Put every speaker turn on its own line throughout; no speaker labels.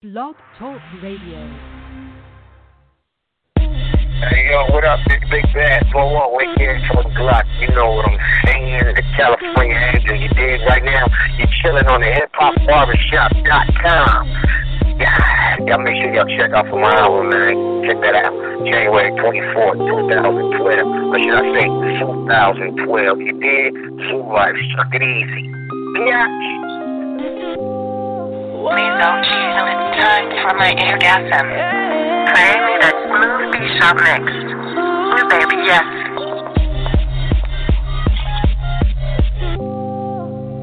Blog Talk Radio.
Hey yo, what up, big big bad four one? Wait here from the Glock. You know what I'm saying? The California Angel. You dig right now? You're chilling on the hip hop barbershop.com. Yeah, y'all make sure y'all check out for my album, man. Check that out. January 24th, 2012. Or should I say 2012? You did? Two Life, suck it easy. Biatch.
Please don't till it's time for my orgasm. Play me that smooth B sharp next. New baby, yes.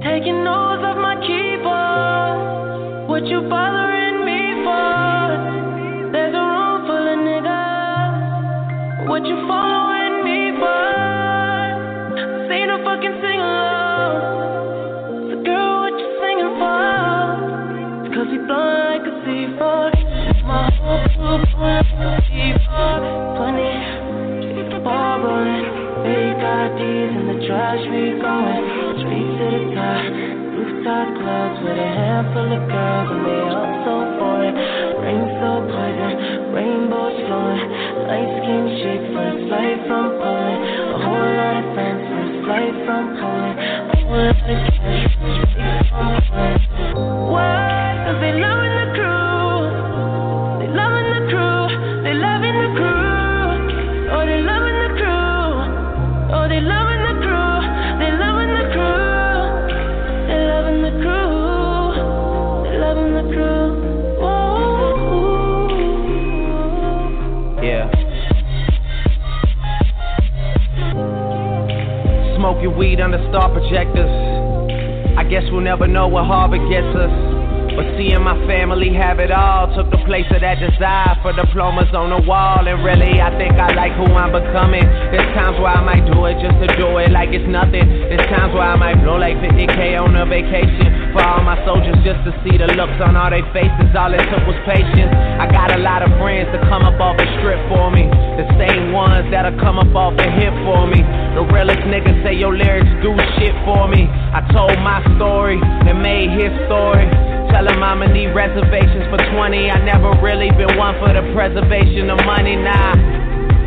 Taking notes off my keyboard. What you bothering IDs in the trash, we going straight to the top. Rooftop clubs with a handful of girls and they all so foreign. Rain so poison, rainbows flowing. Light skin chick, first flight from Poland. A whole lot of friends, first flight from Poland. A whole lot of cash, straight from Poland.
Smoking weed under star projectors. I guess we'll never know what Harvard gets us. But seeing my family have it all took the place of that desire for diplomas on the wall. And really, I think I like who I'm becoming. There's times where I might do it just to do it like it's nothing. There's times where I might blow like 50k on a vacation for all my soldiers just to see the looks on all their faces. All it took was patience. I got a lot of friends to come up off the strip for me. The same ones that'll come up off the hip for me. The realest niggas say your lyrics do shit for me. I told my story and made his story. Tell him I'ma need reservations for 20. I never really been one for the preservation of money, nah.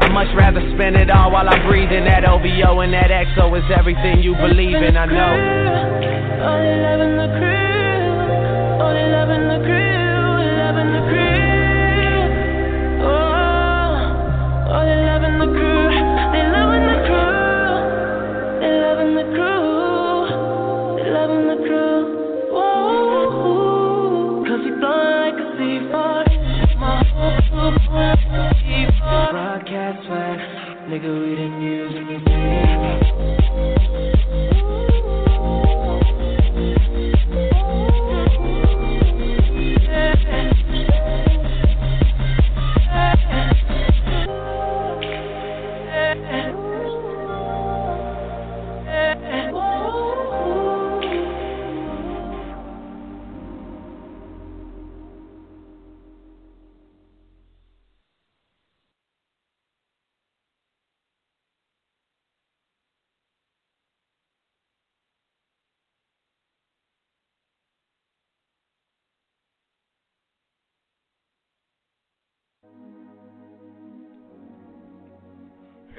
I much rather spend it all while I'm breathing. That OVO and that XO is everything you believe in, I know.
Oh, they loving the crew. Oh, they loving the crew. Loving the crew. Oh, oh, they loving the crew. They loving the crew. They loving the crew. Nigga, we the music.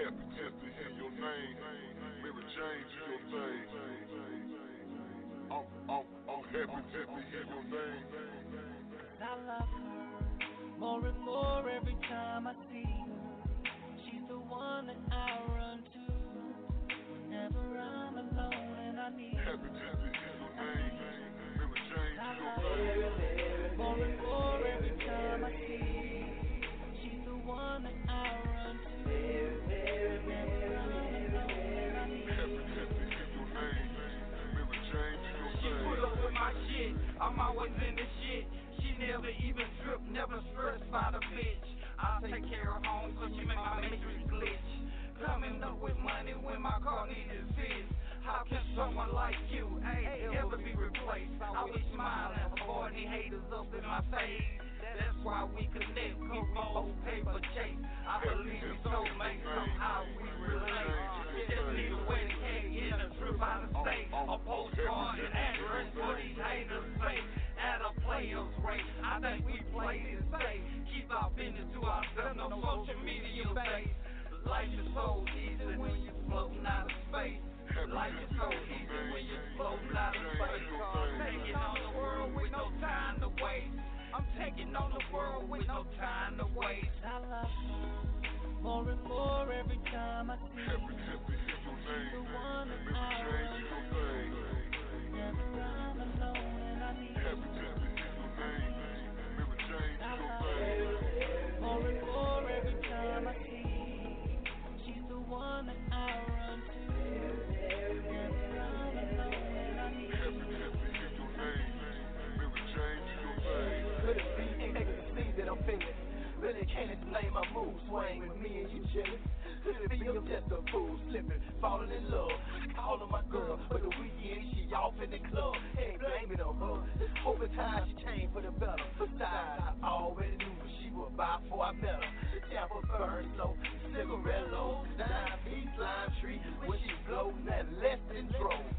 Happy just to hear your name. Mary Jane, do your thing. I'm, I'm, I'm happy just to hear your name.
I love her more and more every time I see her. She's the one that I run to whenever I'm alone and I need her.
Happy just to hear your name. Mary Jane, do your thing.
More and more every time I see her. She's the one that I run to I'm
always in the shit. She never even drip, never stressed by the bitch. I take care of home, cause she make my matrix glitch. Coming up with money when my car needed fixed. How can someone like you ain't ever be replaced? I was smiling, avoiding haters up in my face. That's why we connect, we both paper chase. I believe we soulmates, somehow we relate. We just need a way to get in a trip out of state, a postcard our business to ourselves, no social media face. Life is so easy when you floating out of space. Life is so easy when you floating out of space. Taking on the world with no time to waste. I'm taking on the world with no time to waste.
I love her more and more every time I see every, every, every, every, every, every, every, every, every, one that I run to.
Could it be that I'm feeling? Really can't explain my mood swing with me and you chillin'. Could it be I'm just a fool slipping, falling in love, calling my girl, but the weekend she off in the club. Ain't blaming on her. Hoping time she changed for the better. Besides, I already knew what she would buy before I met her. Tampa burn slow, cigarillo, nine piece lime tree when she floating that less than drove.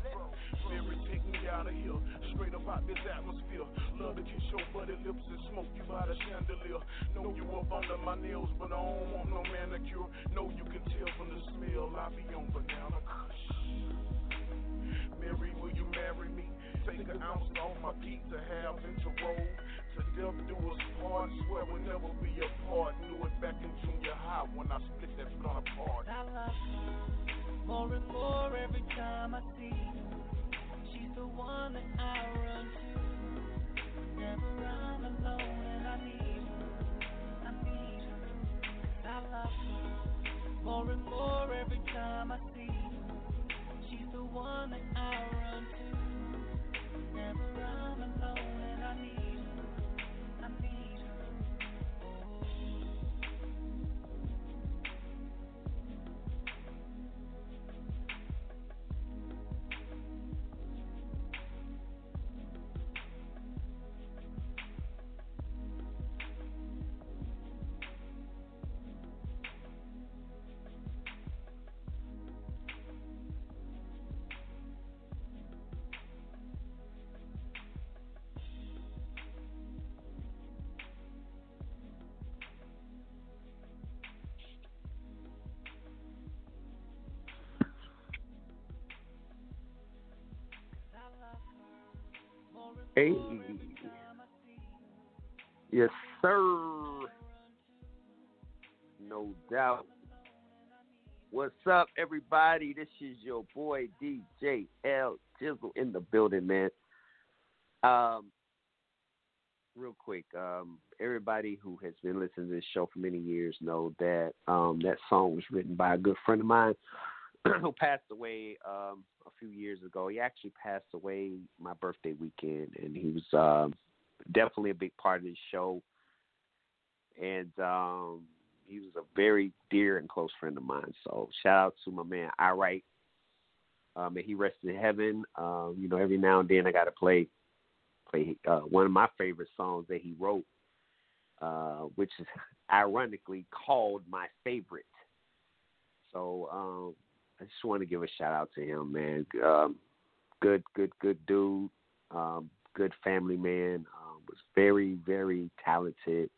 Spirit, take me out of here. Straight up out this atmosphere. Love to kiss your buddy lips and smoke you by the chandelier. Know you up under my nails, but I don't want no manicure. Know you can tell from the smell I be on banana kush. Mary, will you marry me? Take an ounce off my pizza, half into roll. Do part. Swear we'll never be apart. Knew it back in junior high when I split that apart.
I love her more and more every time I see her. She's the one that I run to. Whenever I'm alone and I need her, I need her. I love her more and more every time I see her. She's the one that I run to. Whenever I'm alone and I need her,
Hey. Yes, sir. No doubt. What's up, everybody? This is your boy DJ L Jizzle in the building, man. Um, real quick, um, everybody who has been listening to this show for many years know that um, that song was written by a good friend of mine who passed away um, a few years ago. He actually passed away my birthday weekend, and he was um, definitely a big part of the show. And um, he was a very dear and close friend of mine. So shout out to my man I Write. Um, may he rest in heaven. Um, you know, every now and then I got to play play uh, one of my favorite songs that he wrote, uh, which is ironically called my favorite. So um, I just want to give a shout out to him, man. Um, good, good, good dude. Um, good family man. Um, was very, very talented,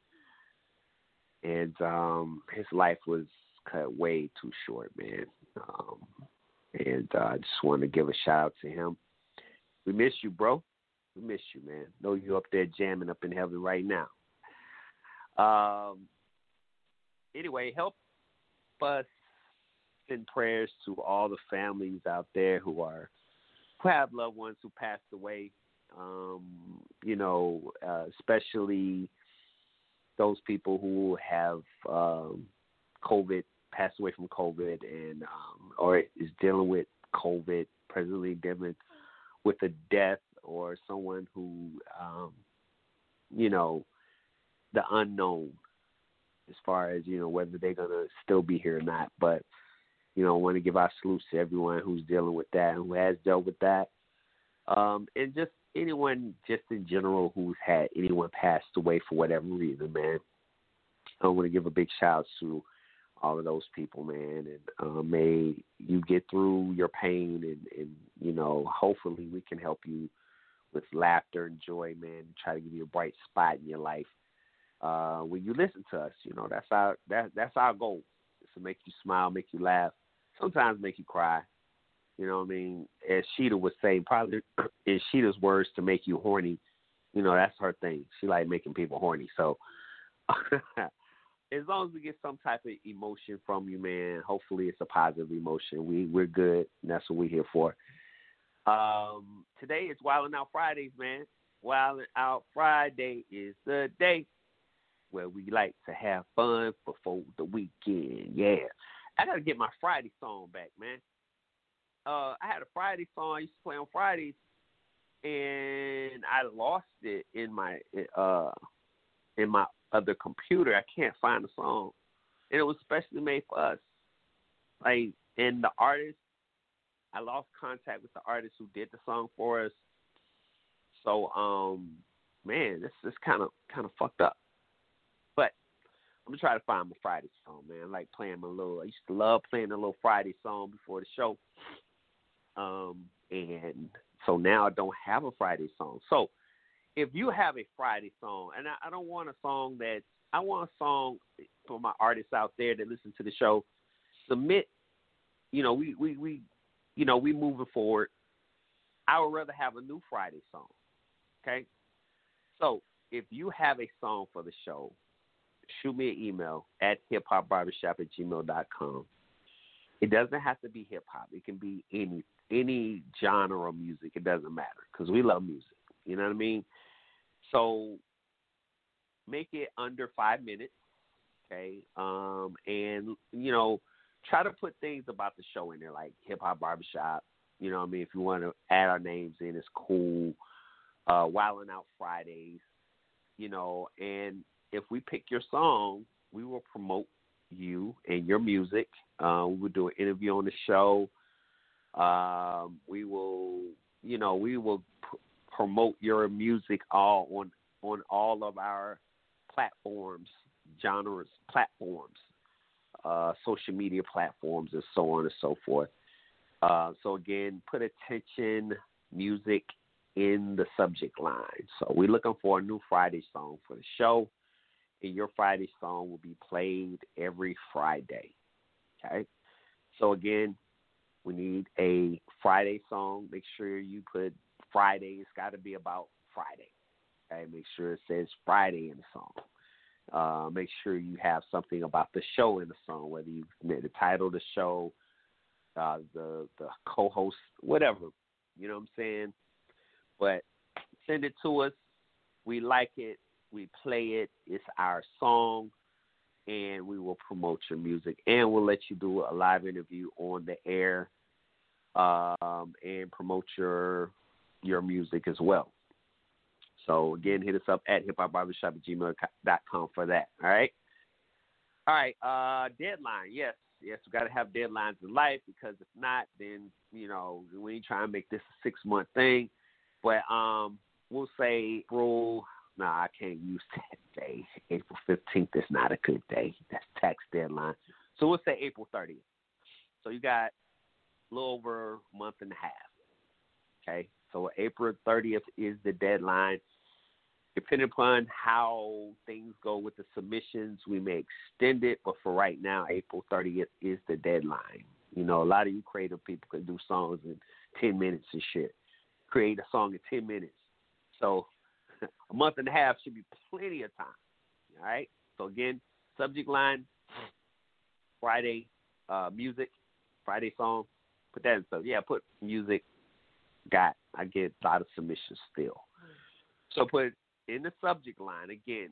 and um, his life was cut way too short, man. Um, and uh, I just want to give a shout out to him. We miss you, bro. We miss you, man. Know you up there jamming up in heaven right now. Um. Anyway, help us send prayers to all the families out there who are who have loved ones who passed away. Um, you know, uh, especially those people who have um, COVID, passed away from COVID, and um, or is dealing with COVID, presently dealing with a death or someone who, um, you know, the unknown as far as you know whether they're gonna still be here or not. But you know, want to give our salutes to everyone who's dealing with that who has dealt with that, um, and just anyone, just in general, who's had anyone passed away for whatever reason, man. I want to give a big shout out to all of those people, man, and uh, may you get through your pain, and, and you know, hopefully we can help you with laughter and joy, man. Try to give you a bright spot in your life uh, when you listen to us. You know, that's our that that's our goal is to make you smile, make you laugh, sometimes make you cry. You know what I mean? As Sheeta would say, probably in Sheeta's words, to make you horny. You know, that's her thing. She like making people horny. So as long as we get some type of emotion from you, man, hopefully it's a positive emotion. We we're good. That's what we're here for. Um, today is Wildin' Out Fridays, man. Wildin' Out Friday is the day where we like to have fun before the weekend. Yeah. I gotta get my Friday song back, man. Uh, I had a Friday song I used to play on Fridays, and I lost it in my uh in my other computer. I can't find the song, and it was specially made for us. Like, and the artist, I lost contact with the artist who did the song for us. So, um, man, this is kind of kind of fucked up. I'm gonna try to find my Friday song, man. I like playing my little. I used to love playing a little Friday song before the show. Um, and so now I don't have a Friday song. So if you have a Friday song, and I, I don't want a song that I want a song for my artists out there that listen to the show. Submit, you know, we we we, you know, we moving forward. I would rather have a new Friday song. Okay, so if you have a song for the show, shoot me an email at hiphopbarbershop at gmail.com. It doesn't have to be hip hop. It can be any any genre of music. It doesn't matter because we love music. You know what I mean? So make it under five minutes, okay? Um, and you know, try to put things about the show in there, like hip hop barbershop. You know what I mean? If you want to add our names in, it's cool. Uh, Wilding Out Fridays, you know, and if we pick your song, we will promote you and your music. Uh, we will do an interview on the show. Um, we will, you know, we will pr- promote your music all on on all of our platforms, genres, platforms, uh, social media platforms, and so on and so forth. Uh, so again, put attention music in the subject line. So we're looking for a new Friday song for the show, your Friday song will be played every Friday. Okay. So again, we need a Friday song. Make sure you put Friday. It's got to be about Friday. Okay, make sure it says Friday in the song. Uh, make sure you have something about the show in the song, whether you the title of the show, uh, the the co-host, whatever. You know what I'm saying? But send it to us. We like it. We play it. It's our song, and we will promote your music, and we'll let you do a live interview on the air, um, and promote your your music as well. So again, hit us up at hiphopbarbershop at gmail.com for that. All right. All right. Uh, deadline. Yes. Yes. We got to have deadlines in life because if not, then, you know, we ain't trying to make this a six month thing. But um, we'll say April. No, nah, I can't use that day. April 15th is not a good day. That's tax deadline. So we'll say April 30th. So you got a little over a month and a half. Okay. So April 30th is the deadline. Depending upon how things go with the submissions, we may extend it, but for right now, April 30th is the deadline. You know, a lot of you creative people can do songs in 10 minutes and shit. Create a song in 10 minutes. So a month and a half should be plenty of time. All right. So again, subject line, Friday uh, music, Friday song. Put that in. So yeah, put music. Got I get a lot of submissions still. So put in the subject line again,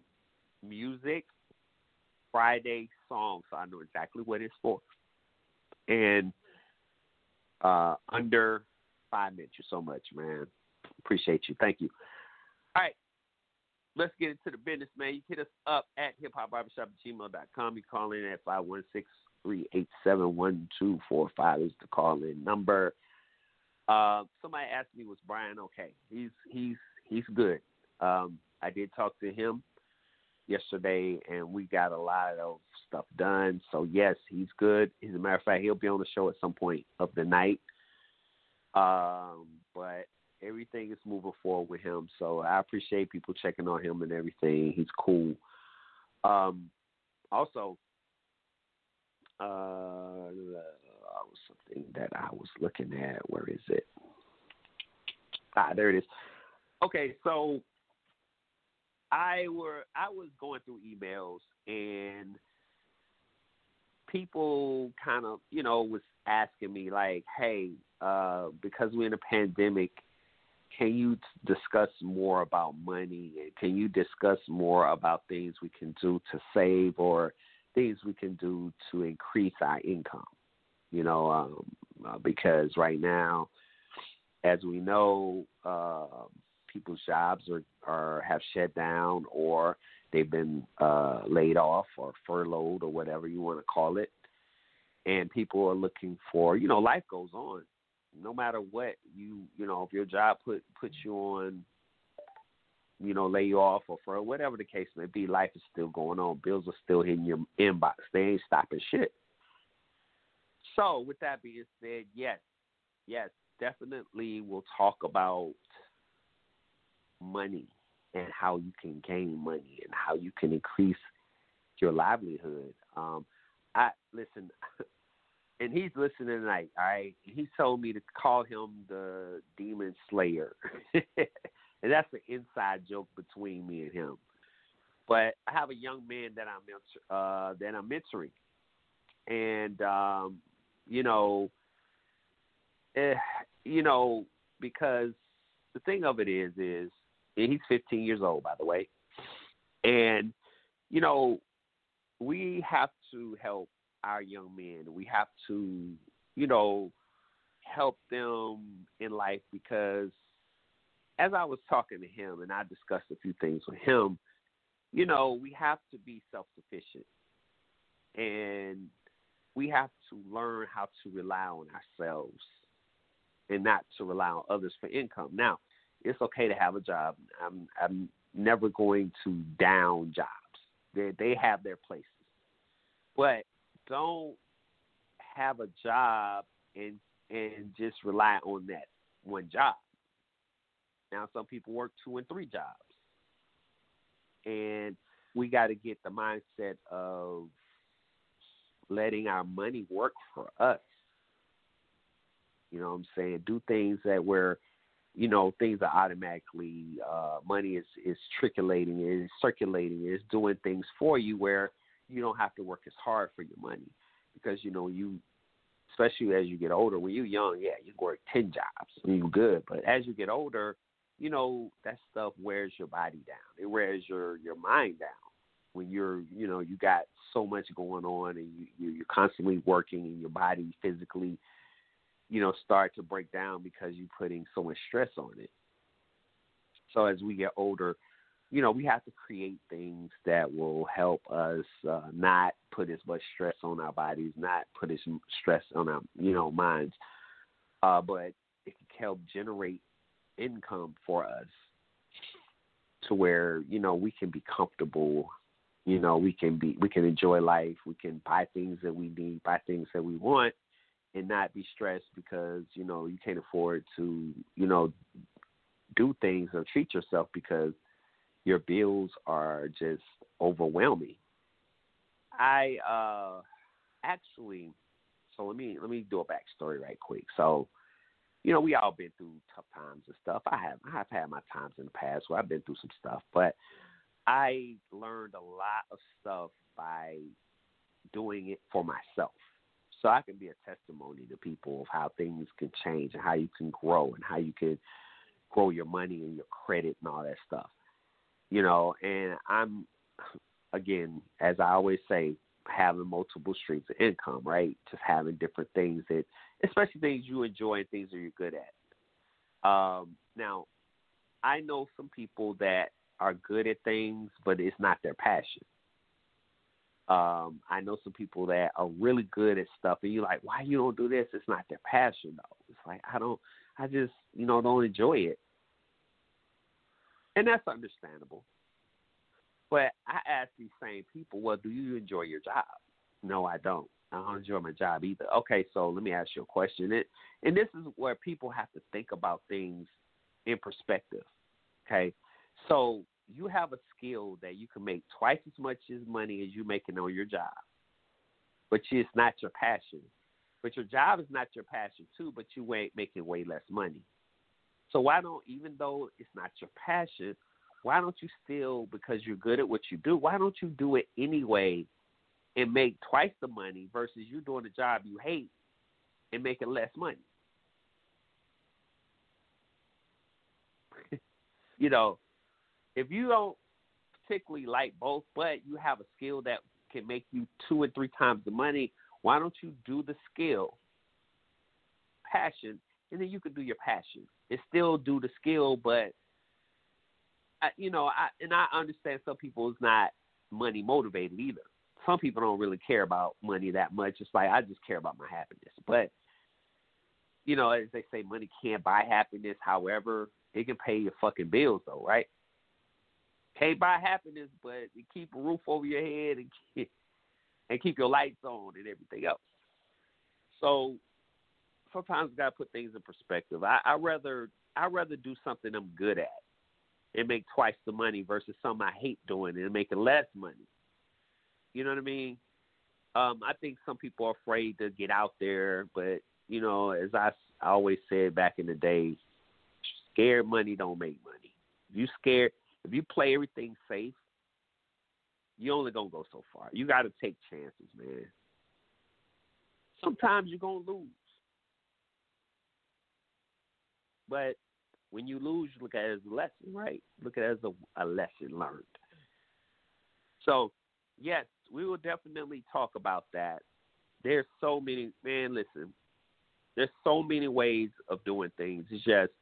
music, Friday song, so I know exactly what it's for. And uh, under five minutes. you so much, man. Appreciate you. Thank you. All right. Let's get into the business, man. You hit us up at hiphopbarbershop at. You call in at 516 387 1245 is the call in number. Uh, somebody asked me, was Brian okay? He's he's he's good. Um, I did talk to him yesterday, and we got a lot of stuff done. So yes, he's good. As a matter of fact, he'll be on the show at some point of the night. Um, but everything is moving forward with him. So I appreciate people checking on him and everything. He's cool. Um, also, uh, something that I was looking at. Where is it? Ah, there it is. Okay, so I were I was going through emails and people kind of you know was asking me like, hey, uh, because we're in a pandemic, can you discuss more about money? Can you discuss more about things we can do to save or things we can do to increase our income? You know, um, uh, because right now, as we know, uh, people's jobs are, are have shut down or they've been uh, laid off or furloughed or whatever you want to call it, and people are looking for you know life goes on, no matter what you you know if your job put puts you on you know, lay you off or for whatever the case may be, life is still going on. Bills are still hitting your inbox. They ain't stopping shit. So, with that being said, yes, yes, definitely we'll talk about money and how you can gain money and how you can increase your livelihood. Um, I listen, and he's listening tonight. All right, he told me to call him the Demon Slayer, and that's an inside joke between me and him. But I have a young man that I'm uh, that I'm mentoring, and um, you know, eh, you know, because the thing of it is, is and he's 15 years old, by the way, and you know, we have to help our young men. We have to, you know, help them in life because as I was talking to him and I discussed a few things with him, you know, we have to be self sufficient. And we have to learn how to rely on ourselves and not to rely on others for income. Now, it's okay to have a job. I'm I'm never going to down jobs. They they have their places. But don't have a job and and just rely on that one job. Now some people work two and three jobs. And we got to get the mindset of letting our money work for us. You know what I'm saying? Do things that where, you know, things are automatically uh money is is trickulating, is circulating, is doing things for you where you don't have to work as hard for your money. Because, you know, you especially as you get older, when you're young, yeah, you work ten jobs and you're good. But as you get older, you know, that stuff wears your body down. It wears your your mind down when you're you know you got so much going on and you you're constantly working and your body physically you know start to break down because you're putting so much stress on it so as we get older you know we have to create things that will help us uh, not put as much stress on our bodies not put as stress on our you know minds. Uh, but it can help generate income for us to where you know we can be comfortable you know we can be we can enjoy life we can buy things that we need buy things that we want and not be stressed because you know you can't afford to you know do things or treat yourself because your bills are just overwhelming i uh actually so let me let me do a backstory right quick so you know we all been through tough times and stuff i have i've had my times in the past where i've been through some stuff but I learned a lot of stuff by doing it for myself. So I can be a testimony to people of how things can change and how you can grow and how you can grow your money and your credit and all that stuff. You know, and I'm again, as I always say, having multiple streams of income, right? Just having different things that especially things you enjoy and things that you're good at. Um, now, I know some people that are good at things, but it's not their passion. Um, I know some people that are really good at stuff, and you're like, why you don't do this? It's not their passion, though. It's like I don't, I just, you know, don't enjoy it, and that's understandable. But I ask these same people, well, do you enjoy your job? No, I don't. I don't enjoy my job either. Okay, so let me ask you a question. It, and this is where people have to think about things in perspective. Okay, so you have a skill that you can make twice as much as money as you're making on your job. but it's not your passion. But your job is not your passion too, but you ain't making way less money. So why don't even though it's not your passion, why don't you still because you're good at what you do, why don't you do it anyway and make twice the money versus you doing a job you hate and making less money? you know, if you don't particularly like both, but you have a skill that can make you two and three times the money, why don't you do the skill, passion, and then you can do your passion and still do the skill, but I, you know, I and I understand some people is not money motivated either. Some people don't really care about money that much. It's like I just care about my happiness. But you know, as they say, money can't buy happiness. However, it can pay your fucking bills though, right? Can't buy happiness, but it keep a roof over your head and and keep your lights on and everything else. So sometimes you gotta put things in perspective. I, I rather I rather do something I'm good at and make twice the money versus something I hate doing and making less money. You know what I mean? Um, I think some people are afraid to get out there, but you know, as I, I always said back in the day, scared money don't make money. If you scared, if you play everything safe, you only gonna go so far. You got to take chances, man. Sometimes you're gonna lose, but when you lose, you look at it as a lesson, right? Look at it as a, a lesson learned. So, yes, we will definitely talk about that. There's so many, man, listen, there's so many ways of doing things. It's just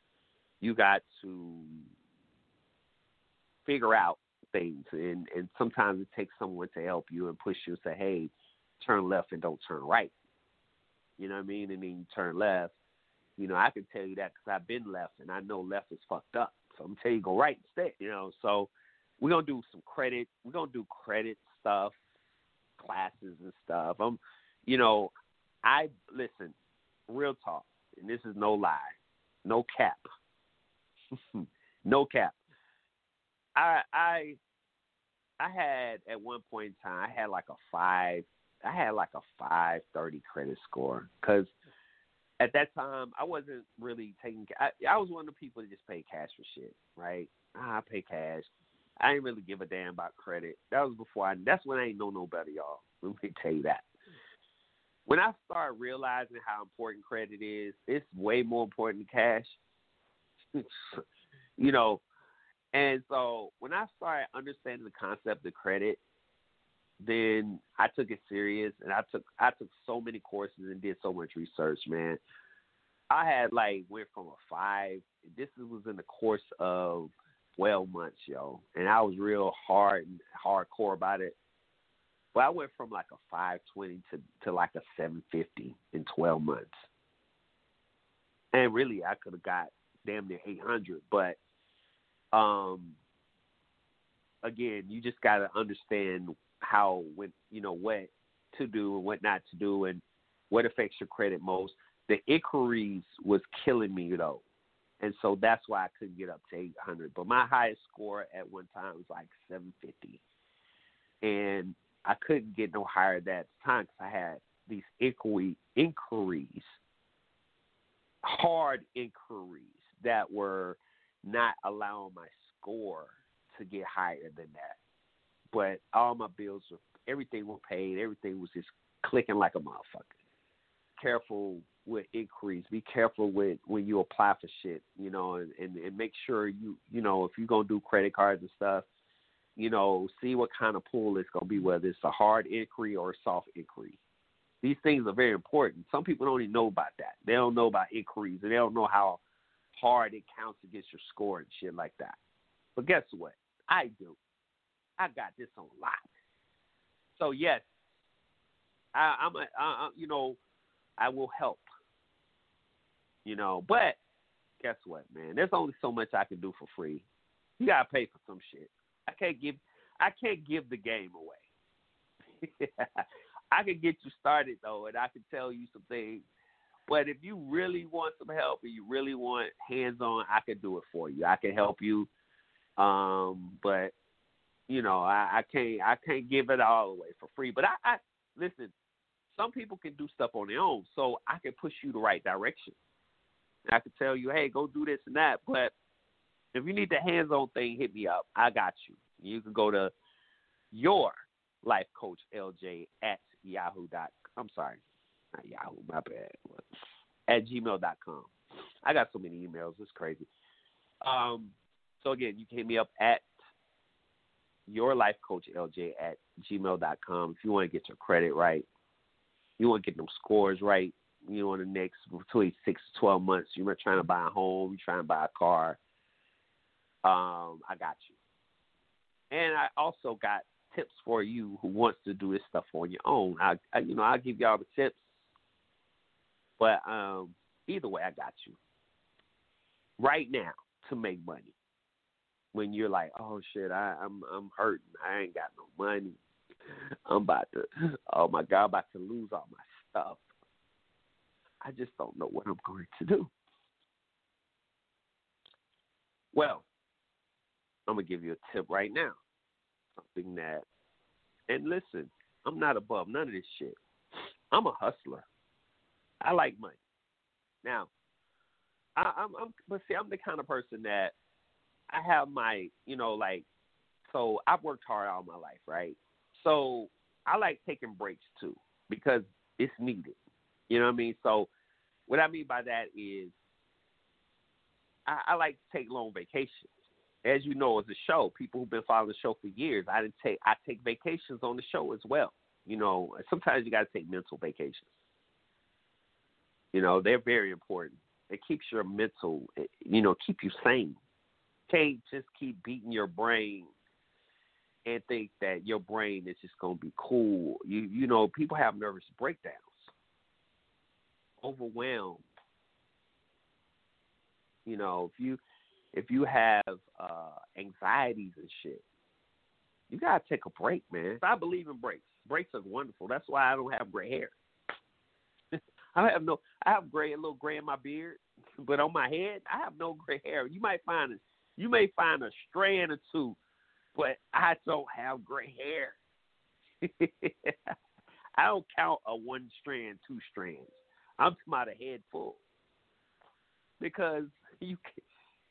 you got to figure out things, and and sometimes it takes someone to help you and push you and say, hey, turn left and don't turn right. You know what I mean? And then you turn left. You know, I can tell you that because I've been left, and I know left is fucked up. So I'm telling you, go right instead. You know, so we're gonna do some credit. We're gonna do credit stuff, classes and stuff. I'm, you know, I listen, real talk, and this is no lie, no cap, no cap. I I I had at one point in time I had like a five I had like a five thirty credit score because at that time I wasn't really taking I, I was one of the people that just paid cash for shit right? I pay cash. I didn't really give a damn about credit. That was before I that's when I ain't know no better y'all. Let me tell you that. When I started realizing how important credit is it's way more important than cash. You know and so when I started understanding the concept of credit, then I took it serious and I took I took so many courses and did so much research, man. I had like went from a five. This was in the course of twelve months, yo, and I was real hard and hardcore about it. But I went from like a five twenty to to like a seven fifty in twelve months, and really I could have got damn near eight hundred, but um, again, you just got to understand how, when you know what to do and what not to do, and what affects your credit most. The inquiries was killing me though, and so that's why I couldn't get up to 800. But my highest score at one time was like 750, and I couldn't get no higher that time because I had these inquiry inquiries, hard inquiries that were not allowing my score to get higher than that. But all my bills were everything were paid, everything was just clicking like a motherfucker. Careful with inquiries. Be careful with when you apply for shit, you know, and, and, and make sure you you know, if you're gonna do credit cards and stuff, you know, see what kind of pool it's gonna be, whether it's a hard inquiry or a soft inquiry. These things are very important. Some people don't even know about that. They don't know about inquiries and they don't know how hard it counts against your score and shit like that. But guess what? I do. I got this on lock. So yes, I, I'm you know, I will help. You know, but guess what, man? There's only so much I can do for free. You gotta pay for some shit. I can't give, I can't give the game away. I can get you started though, and I can tell you some things but if you really want some help and you really want hands on, I can do it for you. I can help you. Um, but you know, I, I can't I can't give it all away for free. But I, I listen, some people can do stuff on their own, so I can push you the right direction. I can tell you, hey, go do this and that. But if you need the hands-on thing, hit me up. I got you. You can go to your life coach LJ at yahoo dot. I'm sorry, not Yahoo. My bad. At gmail.com. I got so many emails. It's crazy. Um, so again, you can hit me up at your life coach LJ at gmail.com if you want to get your credit right. You want to get them scores right. You know, in the next between six to twelve months, you're trying to buy a home, you're trying to buy a car. Um, I got you. And I also got tips for you who wants to do this stuff on your own. I, I you know, I'll give y'all the tips. But um, either way, I got you. Right now, to make money. When you're like, oh shit, I, I'm I'm hurting. I ain't got no money. I'm about to, oh my god, I'm about to lose all my stuff. I just don't know what I'm going to do. Well, I'm gonna give you a tip right now. Something that, and listen, I'm not above none of this shit. I'm a hustler. I like money. Now, I, I'm, I'm, but see, I'm the kind of person that I have my, you know, like, so I've worked hard all my life, right? So I like taking breaks too because it's needed. You know what I mean? So what I mean by that is I, I like to take long vacations. As you know, as a show, people who've been following the show for years, I didn't take I take vacations on the show as well. You know, sometimes you got to take mental vacations. You know, they're very important. It keeps your mental, you know, keep you sane. Can't just keep beating your brain and think that your brain is just gonna be cool. You you know, people have nervous breakdowns, overwhelmed. You know, if you if you have uh anxieties and shit, you gotta take a break, man. I believe in breaks. Breaks are wonderful. That's why I don't have gray hair. I have no I have gray a little gray in my beard, but on my head I have no gray hair. You might find you may find a strand or two but I don't have gray hair. I don't count a one strand, two strands. I'm talking about a head full because you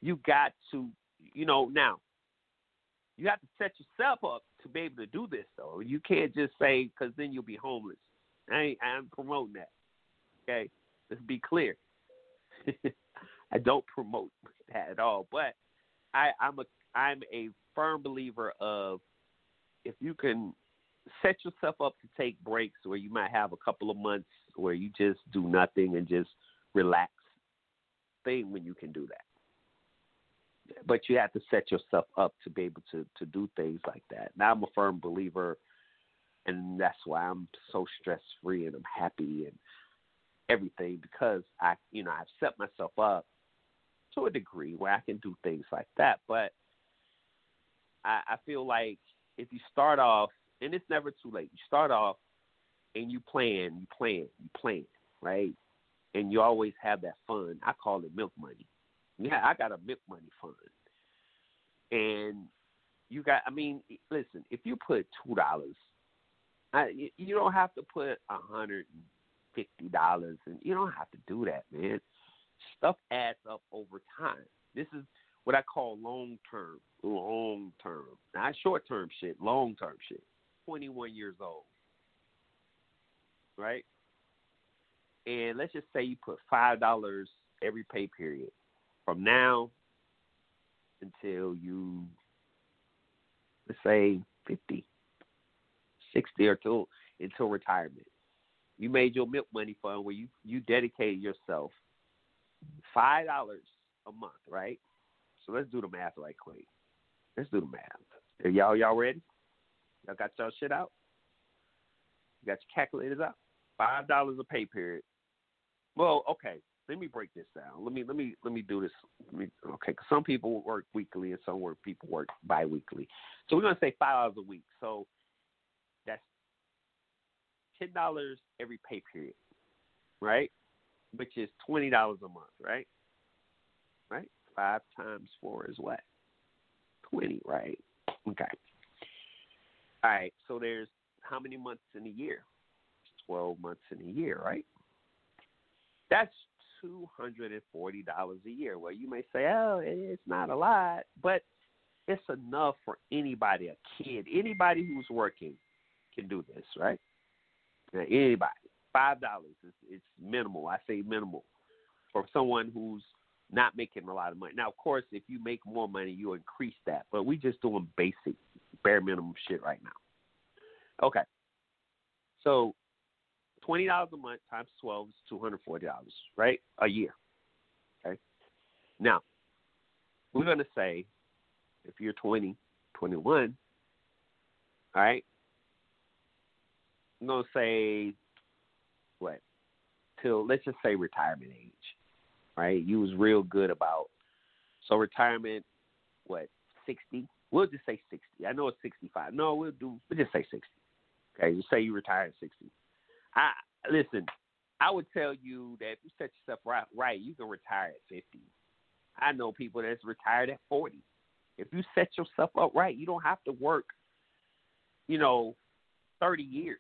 you got to you know now you have to set yourself up to be able to do this though. You can't just say because then you'll be homeless. I ain't, I'm promoting that. Okay, let's be clear. I don't promote that at all, but I, I'm a I'm a firm believer of if you can set yourself up to take breaks where you might have a couple of months where you just do nothing and just relax, thing when you can do that. But you have to set yourself up to be able to to do things like that. Now I'm a firm believer, and that's why I'm so stress free and I'm happy and everything because I, you know, I've set myself up to a degree where I can do things like that. But I, I feel like if you start off, and it's never too late. You start off and you plan, you plan, you plan, right? And you always have that fun. I call it milk money. Yeah, I got a milk money fund. And you got, I mean, listen, if you put two dollars, you don't have to put a hundred and fifty dollars, and you don't have to do that, man. Stuff adds up over time. This is what I call long term, long term, not short term shit, long term shit. 21 years old, right? And let's just say you put five dollars every pay period from now until you, let's say 50, 60 or till until retirement. You made your milk money fund where you you dedicated yourself five dollars a month, right? So let's do the math right quick. Let's do the math. Are y'all y'all ready? Y'all got y'all shit out? You got your calculators out? Five dollars a pay period. Well, okay. Let me break this down. Let me let me let me do this. Me, okay, cause some people work weekly and some work people work biweekly. So we're gonna say five dollars a week. So that's ten dollars every pay period, right? Which is twenty dollars a month, right? Right five times four is what? 20, right? Okay. All right, so there's how many months in a year? twelve months in a year, right? That's two hundred and forty dollars a year. Well, you may say, "Oh, it's not a lot," but it's enough for anybody, a kid, anybody who's working can do this, right? Anybody, five dollars is it's minimal. I say minimal for someone who's not making a lot of money. Now, of course, if you make more money, you increase that, but we just doing basic, bare minimum shit right now. Okay, so twenty dollars a month times twelve is two hundred forty dollars, right? A year. Okay. Now, we're gonna say if you're 20, 21, all right, I'm going to say, what, till, let's just say retirement age, right? You was real good about, so retirement, what, 60? We'll just say 60. I know it's 65. No, we'll do, we'll just say 60. Okay, just say you retire at 60. I, listen, I would tell you that if you set yourself right, right, you can retire at 50. I know people that's retired at 40. If you set yourself up right, you don't have to work, you know, 30 years,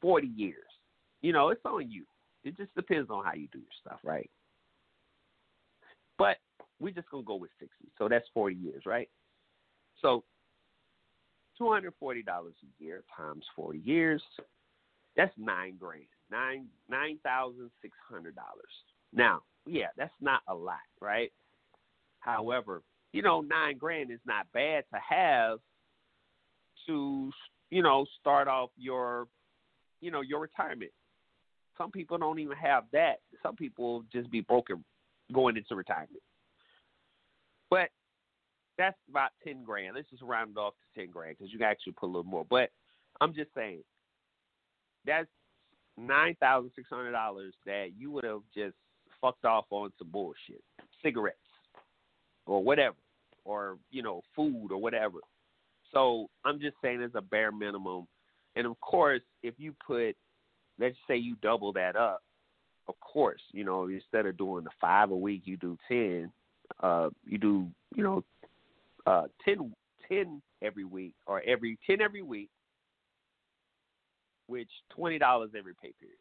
40 years. You know, it's on you. It just depends on how you do your stuff, right? But we're just going to go with 60. So that's 40 years, right? So $240 a year times 40 years, that's nine grand, nine nine thousand six hundred dollars. Now, yeah, that's not a lot, right? However, you know, nine grand is not bad to have to, you know, start off your, you know, your retirement. Some people don't even have that. Some people just be broken going into retirement. But that's about ten grand. Let's just round it off to ten grand because you can actually put a little more. But I'm just saying that's nine thousand six hundred dollars that you would have just fucked off on some bullshit, cigarettes or whatever or you know food or whatever. So I'm just saying it's a bare minimum. And of course, if you put, let's say you double that up, of course, you know instead of doing the five a week, you do ten. Uh, you do you know uh, 10, 10 every week or every ten every week, which twenty dollars every pay period.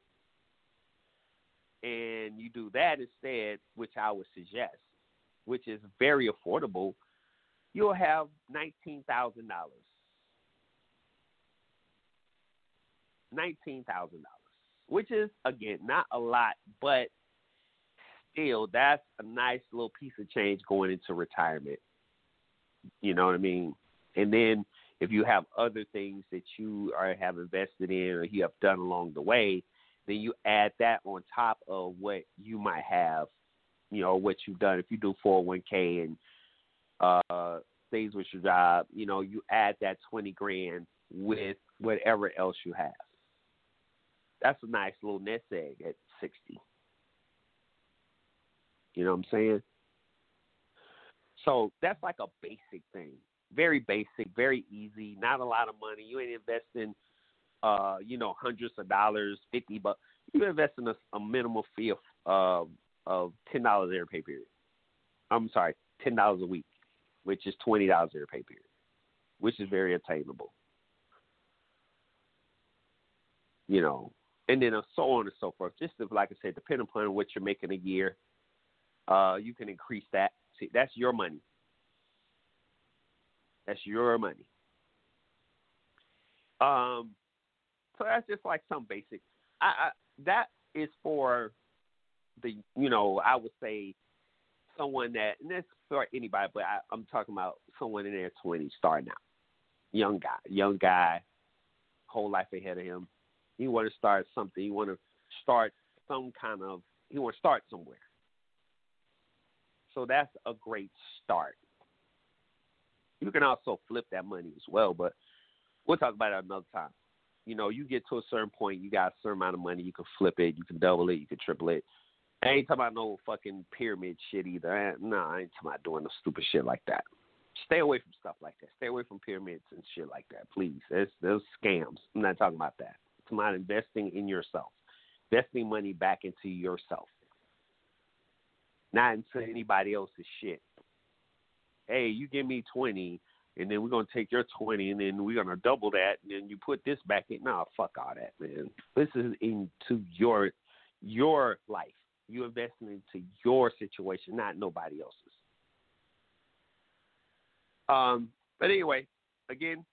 And you do that instead, which I would suggest, which is very affordable you'll have nineteen thousand dollars. Nineteen thousand dollars, which is again not a lot, but still that's a nice little piece of change going into retirement. You know what I mean? And then if you have other things that you are have invested in or you have done along the way, then you add that on top of what you might have, you know, what you've done. If you do 401k and uh, stays with your job, you know, you add that 20 grand with whatever else you have. That's a nice little nest egg at 60. You know what I'm saying? So that's like a basic thing. Very basic, very easy, not a lot of money. You ain't investing uh, you know, hundreds of dollars, fifty bucks. You invest in a, a minimum fee of uh, of ten dollars every pay period. I'm sorry, ten dollars a week which is twenty dollars every pay period, which is very attainable. You know, and then so on and so forth. Just like I said, depending upon what you're making a year, uh, you can increase that. See, that's your money. That's your money. Um, so that's just like some basic. I, I that is for the you know I would say someone that, and that's for anybody, but I, I'm talking about someone in their 20s starting out. Young guy, young guy, whole life ahead of him. He want to start something. He want to start some kind of. He want to start somewhere. So that's a great start. You can also flip that money as well, but we'll talk about it another time. You know, you get to a certain point, you got a certain amount of money, you can flip it, you can double it, you can triple it. I ain't talking about no fucking pyramid shit either. I, no, I ain't talking about doing no stupid shit like that. Stay away from stuff like that. Stay away from pyramids and shit like that, please. There's those scams. I'm not talking about that. It's about investing in yourself, investing money back into yourself, not into anybody else's shit. Hey, you give me twenty, and then we're gonna take your twenty, and then we're gonna double that, and then you put this back in. Nah, fuck all that, man. This is into your your life. You investing into your situation, not nobody else's. Um, but anyway, again,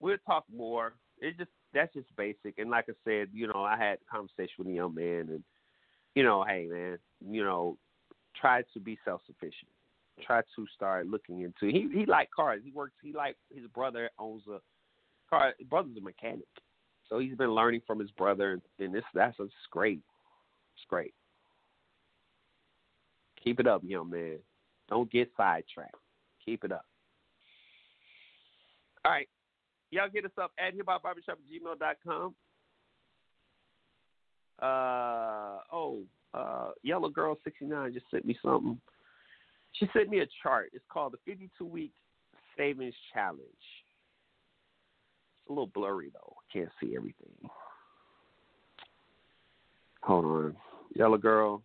we'll talk more. It just that's just basic. And like I said, you know, I had a conversation with a young man, and you know, hey man, you know, try to be self sufficient. Try to start looking into. He he like cars. He works. He like his brother owns a car. His brother's a mechanic, so he's been learning from his brother, and, and this that's it's great. It's great. Keep it up, young man. Don't get sidetracked. Keep it up. All right. Y'all get us up at hiphopbarbershop at gmail.com. Uh, oh, uh, Yellow Girl 69 just sent me something. She sent me a chart. It's called the 52 Week Savings Challenge. It's a little blurry, though. Can't see everything. Hold on. Yellow Girl.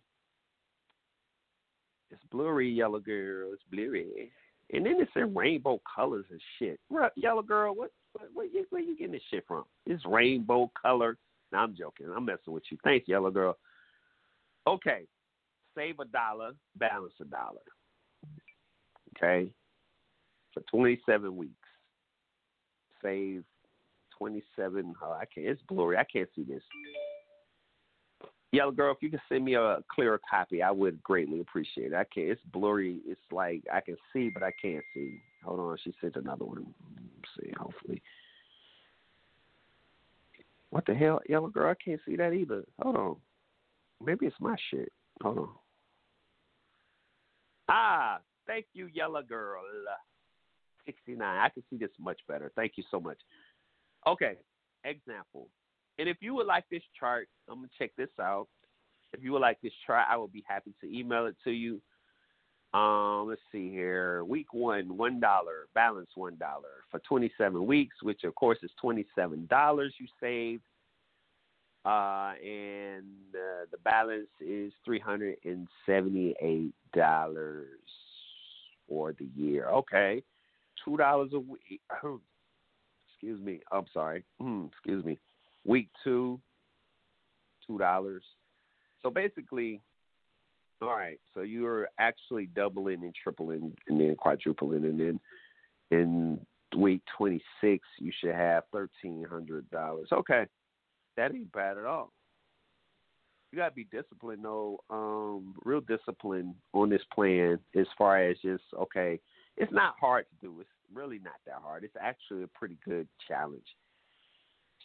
It's blurry, Yellow Girl. It's blurry. And then it's in rainbow colors and shit. Yellow Girl, what where, you, where you getting this shit from? It's rainbow color. No, I'm joking. I'm messing with you. Thanks, Yellow Girl. Okay. Save a dollar, balance a dollar. Okay. For 27 weeks. Save 27. Oh, I can't. It's blurry. I can't see this. Yellow girl, if you can send me a clearer copy, I would greatly appreciate it. I can't. It's blurry. It's like I can see, but I can't see. Hold on. She sent another one. Let's see. Hopefully. What the hell, yellow girl? I can't see that either. Hold on. Maybe it's my shit. Hold on. Ah, thank you, yellow girl. 69. I can see this much better. Thank you so much. Okay, example. And if you would like this chart, I'm gonna check this out. If you would like this chart, I will be happy to email it to you. Um, let's see here. Week one, one dollar, balance one dollar for 27 weeks, which of course is 27 dollars you saved. Uh, and uh, the balance is 378 dollars for the year. Okay, two dollars a week. excuse me. I'm sorry. excuse me. Week two, two dollars. So basically, all right. So you're actually doubling and tripling and then quadrupling, and then in week 26 you should have thirteen hundred dollars. Okay, that ain't bad at all. You gotta be disciplined though, um, real discipline on this plan as far as just okay. It's not hard to do. It's really not that hard. It's actually a pretty good challenge.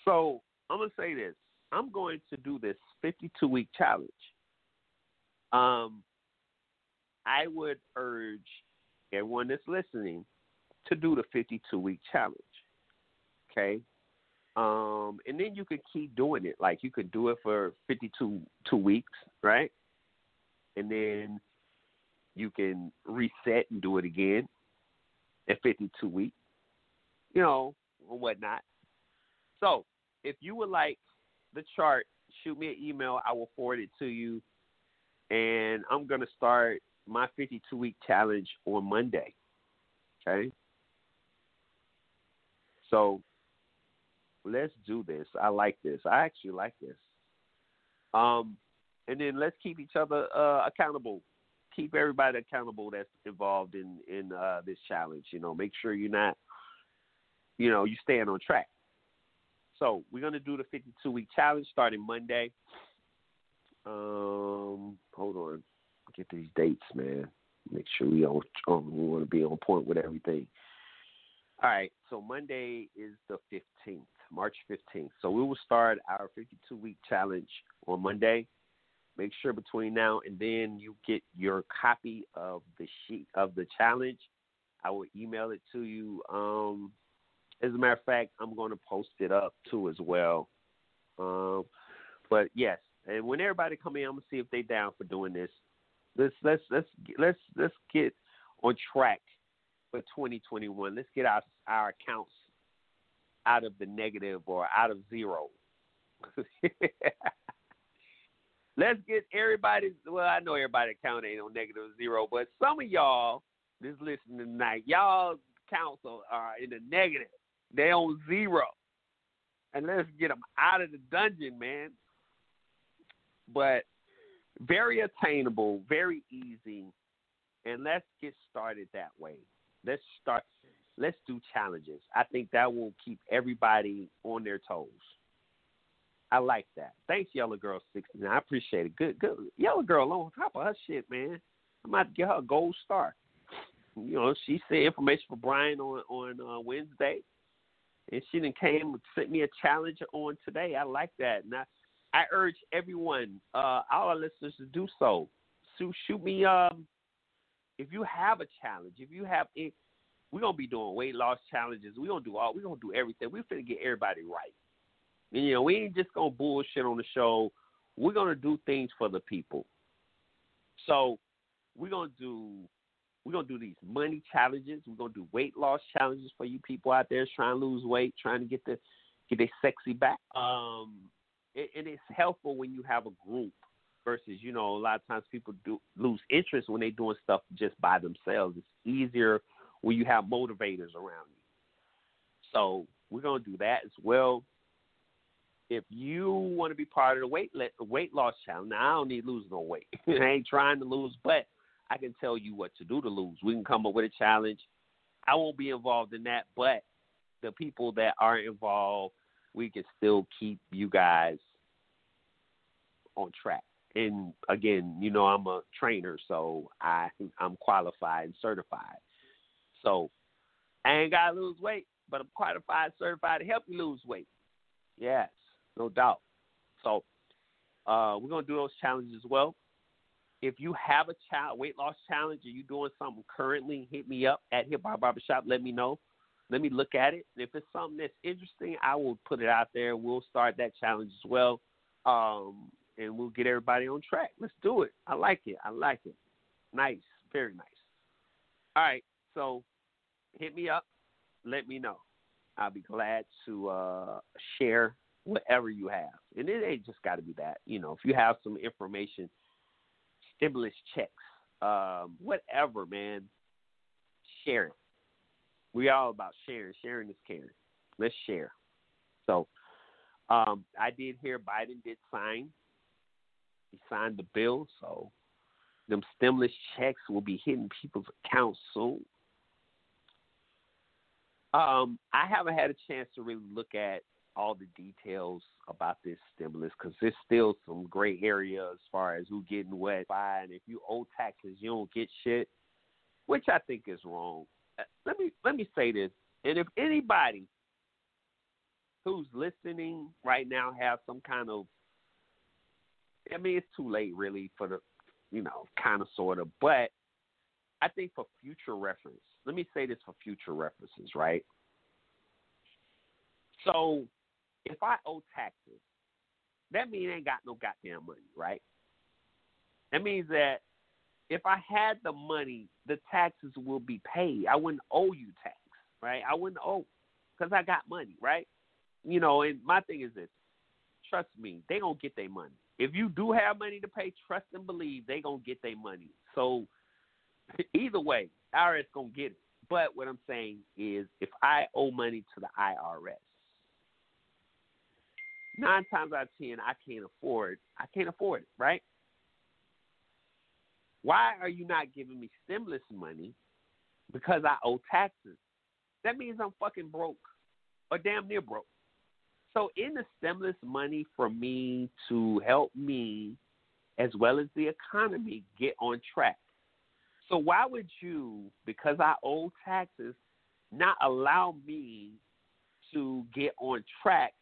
So I'm gonna say this. I'm going to do this 52 week challenge. Um, I would urge everyone that's listening to do the 52 week challenge. Okay. Um, and then you could keep doing it. Like you could do it for 52 two weeks, right? And then you can reset and do it again at 52 weeks, you know, or whatnot. So if you would like the chart, shoot me an email. I will forward it to you. And I'm going to start my 52 week challenge on Monday. Okay? So let's do this. I like this. I actually like this. Um, and then let's keep each other uh, accountable. Keep everybody accountable that's involved in in uh, this challenge. You know, make sure you're not, you know, you staying on track. So we're gonna do the 52 week challenge starting Monday. Um, hold on, get these dates, man. Make sure we on. Um, we want to be on point with everything. All right, so Monday is the 15th, March 15th. So we will start our 52 week challenge on Monday. Make sure between now and then you get your copy of the sheet of the challenge. I will email it to you. Um, as a matter of fact, I'm going to post it up too as well. Um, but yes, and when everybody come in, I'm gonna see if they down for doing this. Let's let's let's let's let's get on track for 2021. Let's get our our accounts out of the negative or out of zero. let's get everybody. Well, I know everybody account ain't on negative zero, but some of y'all this listening tonight, y'all are, are in the negative. They on zero. And let's get them out of the dungeon, man. But very attainable, very easy, and let's get started that way. Let's start. Let's do challenges. I think that will keep everybody on their toes. I like that. Thanks, Yellow Girl sixty nine. I appreciate it. Good, good. Yellow Girl on top of her shit, man. I'm about to get her a gold star. You know, she said information for Brian on on uh, Wednesday, and she then came and sent me a challenge on today. I like that, and I, I urge everyone, uh, all our listeners, to do so. So shoot me. Um, if you have a challenge, if you have, it, we're gonna be doing weight loss challenges. We're gonna do all. We're gonna do everything. We're gonna get everybody right. And, you know, we ain't just gonna bullshit on the show. We're gonna do things for the people. So we're gonna do we're gonna do these money challenges. We're gonna do weight loss challenges for you people out there trying to lose weight, trying to get the get their sexy back. Um, it, and it's helpful when you have a group versus you know a lot of times people do lose interest when they're doing stuff just by themselves. It's easier when you have motivators around you. So we're gonna do that as well. If you want to be part of the weight weight loss challenge, now I don't need to lose no weight. I ain't trying to lose, but I can tell you what to do to lose. We can come up with a challenge. I won't be involved in that, but the people that are involved, we can still keep you guys on track. And again, you know, I'm a trainer, so I I'm qualified and certified. So I ain't gotta lose weight, but I'm qualified, certified to help you lose weight. Yes, no doubt. So uh, we're gonna do those challenges as well. If you have a child weight loss challenge or you doing something currently, hit me up at Hip Hop Barbershop. Let me know. Let me look at it. If it's something that's interesting, I will put it out there. We'll start that challenge as well. Um, and we'll get everybody on track. Let's do it. I like it. I like it. Nice. Very nice. All right. So hit me up. Let me know. I'll be glad to uh, share whatever you have. And it ain't just got to be that. You know, if you have some information, stimulus checks, um, whatever, man, share it. We all about sharing. Sharing is caring. Let's share. So um, I did hear Biden did sign he signed the bill, so them stimulus checks will be hitting people's accounts soon. Um, I haven't had a chance to really look at all the details about this stimulus because there's still some gray area as far as who getting what by, and if you owe taxes, you don't get shit, which I think is wrong. Uh, let me let me say this, and if anybody who's listening right now have some kind of I mean, it's too late really for the, you know, kind of sort of, but I think for future reference, let me say this for future references, right? So if I owe taxes, that means I ain't got no goddamn money, right? That means that if I had the money, the taxes will be paid. I wouldn't owe you tax, right? I wouldn't owe because I got money, right? You know, and my thing is this: trust me, they gonna get their money if you do have money to pay, trust and believe they gonna get their money. So either way, IRS gonna get it. But what I'm saying is, if I owe money to the IRS, nine times out of ten, I can't afford. I can't afford it, right? Why are you not giving me stimulus money? Because I owe taxes. That means I'm fucking broke, or damn near broke. So, in the stimulus money for me to help me as well as the economy get on track. So, why would you, because I owe taxes, not allow me to get on track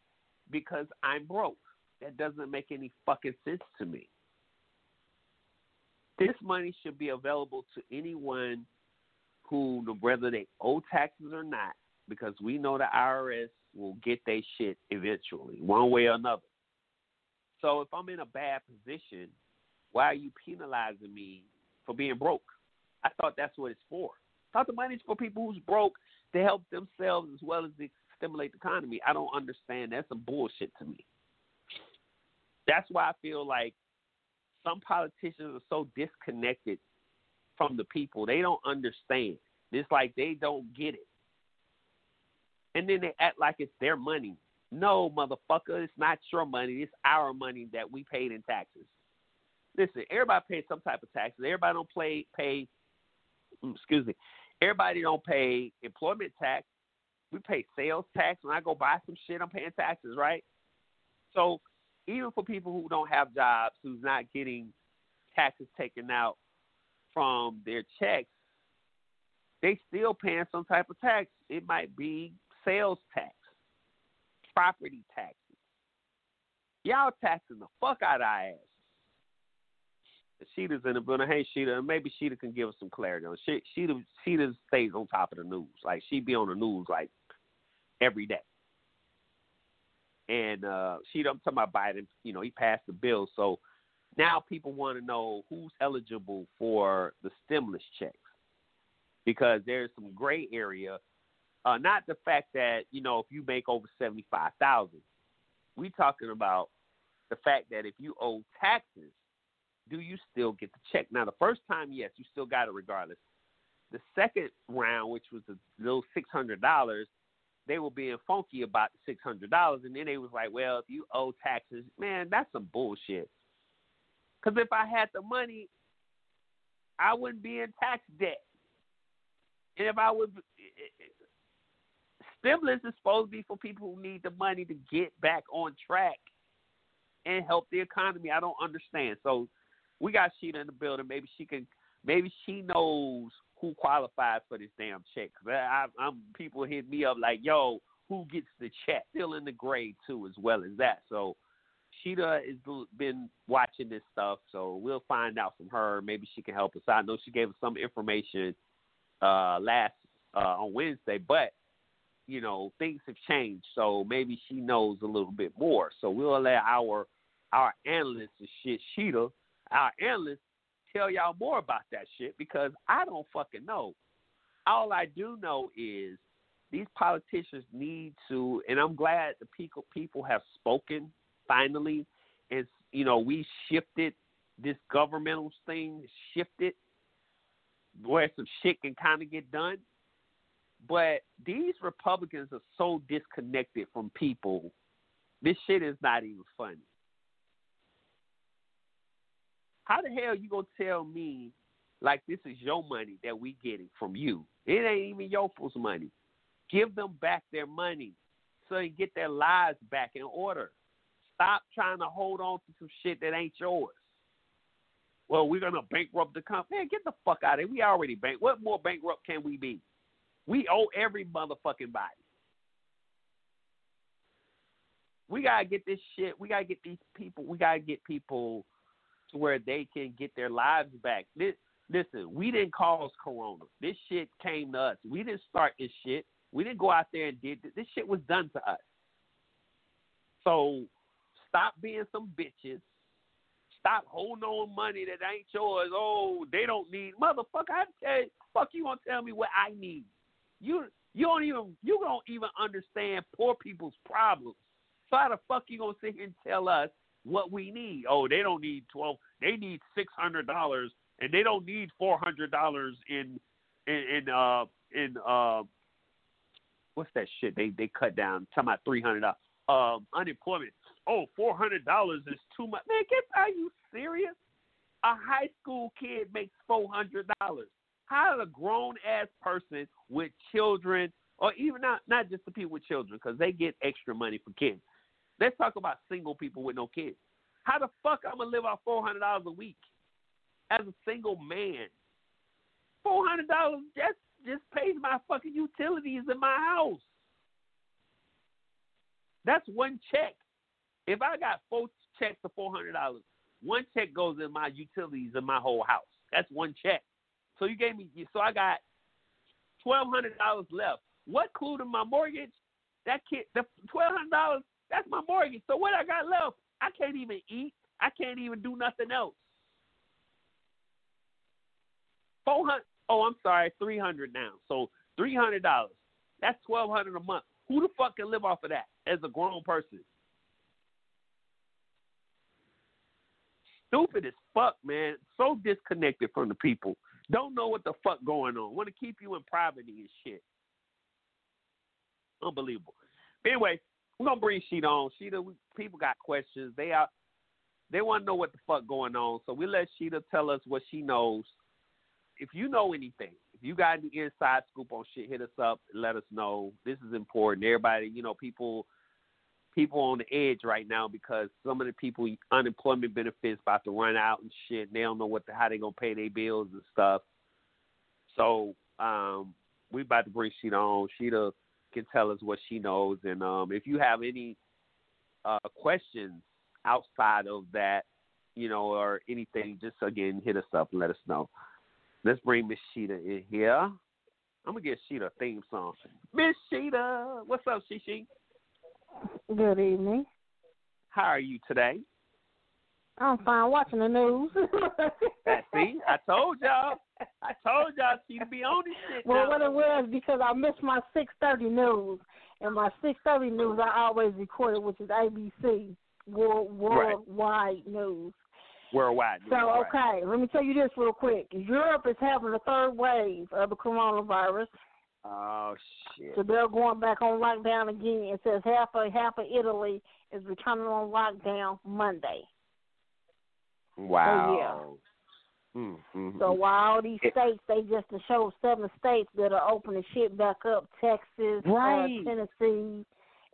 because I'm broke? That doesn't make any fucking sense to me. This money should be available to anyone who, whether they owe taxes or not, because we know the IRS will get their shit eventually, one way or another. So if I'm in a bad position, why are you penalizing me for being broke? I thought that's what it's for. I thought the money's for people who's broke to help themselves as well as to stimulate the economy. I don't understand. That's some bullshit to me. That's why I feel like some politicians are so disconnected from the people. They don't understand. It's like they don't get it. and then they act like it's their money. No, motherfucker, it's not your money. It's our money that we paid in taxes. Listen, everybody pays some type of taxes. Everybody don't pay pay. mm, Excuse me. Everybody don't pay employment tax. We pay sales tax. When I go buy some shit, I'm paying taxes, right? So even for people who don't have jobs, who's not getting taxes taken out from their checks, they still paying some type of tax. It might be sales tax, property taxes. Y'all taxing the fuck out of our ass. Sheeta's in the building. Hey, Sheeta, maybe Sheeta can give us some clarity on. She, Sheeta. Sheeta stays on top of the news. Like she be on the news like every day. And uh Sheeta, I'm talking about Biden. You know, he passed the bill, so now people want to know who's eligible for the stimulus checks because there's some gray area. Uh, not the fact that you know if you make over seventy five thousand, we talking about the fact that if you owe taxes, do you still get the check? Now the first time, yes, you still got it regardless. The second round, which was the little six hundred dollars, they were being funky about the six hundred dollars, and then they was like, "Well, if you owe taxes, man, that's some bullshit." Because if I had the money, I wouldn't be in tax debt. And if I would, stimulus is supposed to be for people who need the money to get back on track and help the economy. I don't understand. So we got Sheeta in the building. Maybe she can. Maybe she knows who qualifies for this damn check. I, I'm people hit me up like, "Yo, who gets the check?" Still in the grade too, as well as that. So Sheeta has been watching this stuff, so we'll find out from her. Maybe she can help us. I know she gave us some information uh, last uh, on Wednesday, but you know things have changed, so maybe she knows a little bit more. So we'll let our our analysts and shit, Sheeta, our analysts, tell y'all more about that shit because I don't fucking know. All I do know is these politicians need to, and I'm glad the people people have spoken finally, and you know we shifted this governmental thing, shifted where some shit can kind of get done. But these Republicans are so disconnected from people. This shit is not even funny. How the hell you gonna tell me like this is your money that we getting from you? It ain't even your folks' money. Give them back their money so they get their lives back in order. Stop trying to hold on to some shit that ain't yours. Well, we're gonna bankrupt the company. Man, get the fuck out of here. We already bank. What more bankrupt can we be? We owe every motherfucking body. We gotta get this shit. We gotta get these people. We gotta get people to where they can get their lives back. This, listen, we didn't cause Corona. This shit came to us. We didn't start this shit. We didn't go out there and did this. This shit was done to us. So stop being some bitches. Stop holding on money that ain't yours. Oh, they don't need motherfucker. I tell you, fuck you gonna tell me what I need. You you don't even you don't even understand poor people's problems. So how the fuck you gonna sit here and tell us what we need? Oh, they don't need twelve. They need six hundred dollars, and they don't need four hundred dollars in in in uh in uh what's that shit? They they cut down. Talking about three hundred dollars. Um, unemployment. Oh, four hundred dollars is too much. Man, get are you serious? A high school kid makes four hundred dollars. How does a grown ass person with children, or even not not just the people with children, because they get extra money for kids. Let's talk about single people with no kids. How the fuck I'm gonna live off four hundred dollars a week as a single man? Four hundred dollars just just pays my fucking utilities in my house. That's one check. If I got four checks of four hundred dollars, one check goes in my utilities in my whole house. That's one check. So you gave me so I got twelve hundred dollars left. What including my mortgage? That kid the twelve hundred dollars, that's my mortgage. So what I got left, I can't even eat. I can't even do nothing else. Four hundred. Oh, I'm sorry, three hundred now. So three hundred dollars. That's twelve hundred a month. Who the fuck can live off of that as a grown person? Stupid as fuck, man. So disconnected from the people. Don't know what the fuck going on. Want to keep you in poverty and shit. Unbelievable. Anyway, we're gonna bring Sheeta on. Sheeta, we, people got questions. They are they want to know what the fuck going on. So we let Sheeta tell us what she knows. If you know anything, if you got any inside scoop on shit, hit us up. Let us know. This is important. Everybody, you know, people people on the edge right now because some of the people unemployment benefits about to run out and shit. And they don't know what the, how they gonna pay their bills and stuff. So um, we about to bring Sheeta on. Sheeta can tell us what she knows, and um, if you have any uh, questions outside of that, you know, or anything, just again hit us up and let us know. Let's bring Miss Sheeta in here. I'm gonna get Sheeta a theme song. Miss Sheeta, what's up, Shishi?
Good evening.
How are you today?
I'm fine watching the news.
See, I told y'all. I told y'all she to be on this shit.
Well,
now.
what it was because I missed my six thirty news, and my six thirty news I always recorded, which is ABC World Worldwide News.
Worldwide. News.
So
right.
okay, let me tell you this real quick. Europe is having a third wave of the coronavirus.
Oh shit.
So they're going back on lockdown again. It says half of half of Italy is returning on lockdown Monday.
Wow. Mm-hmm.
So while these states, they just to show seven states that are opening shit back up, Texas,
Right.
uh, Tennessee,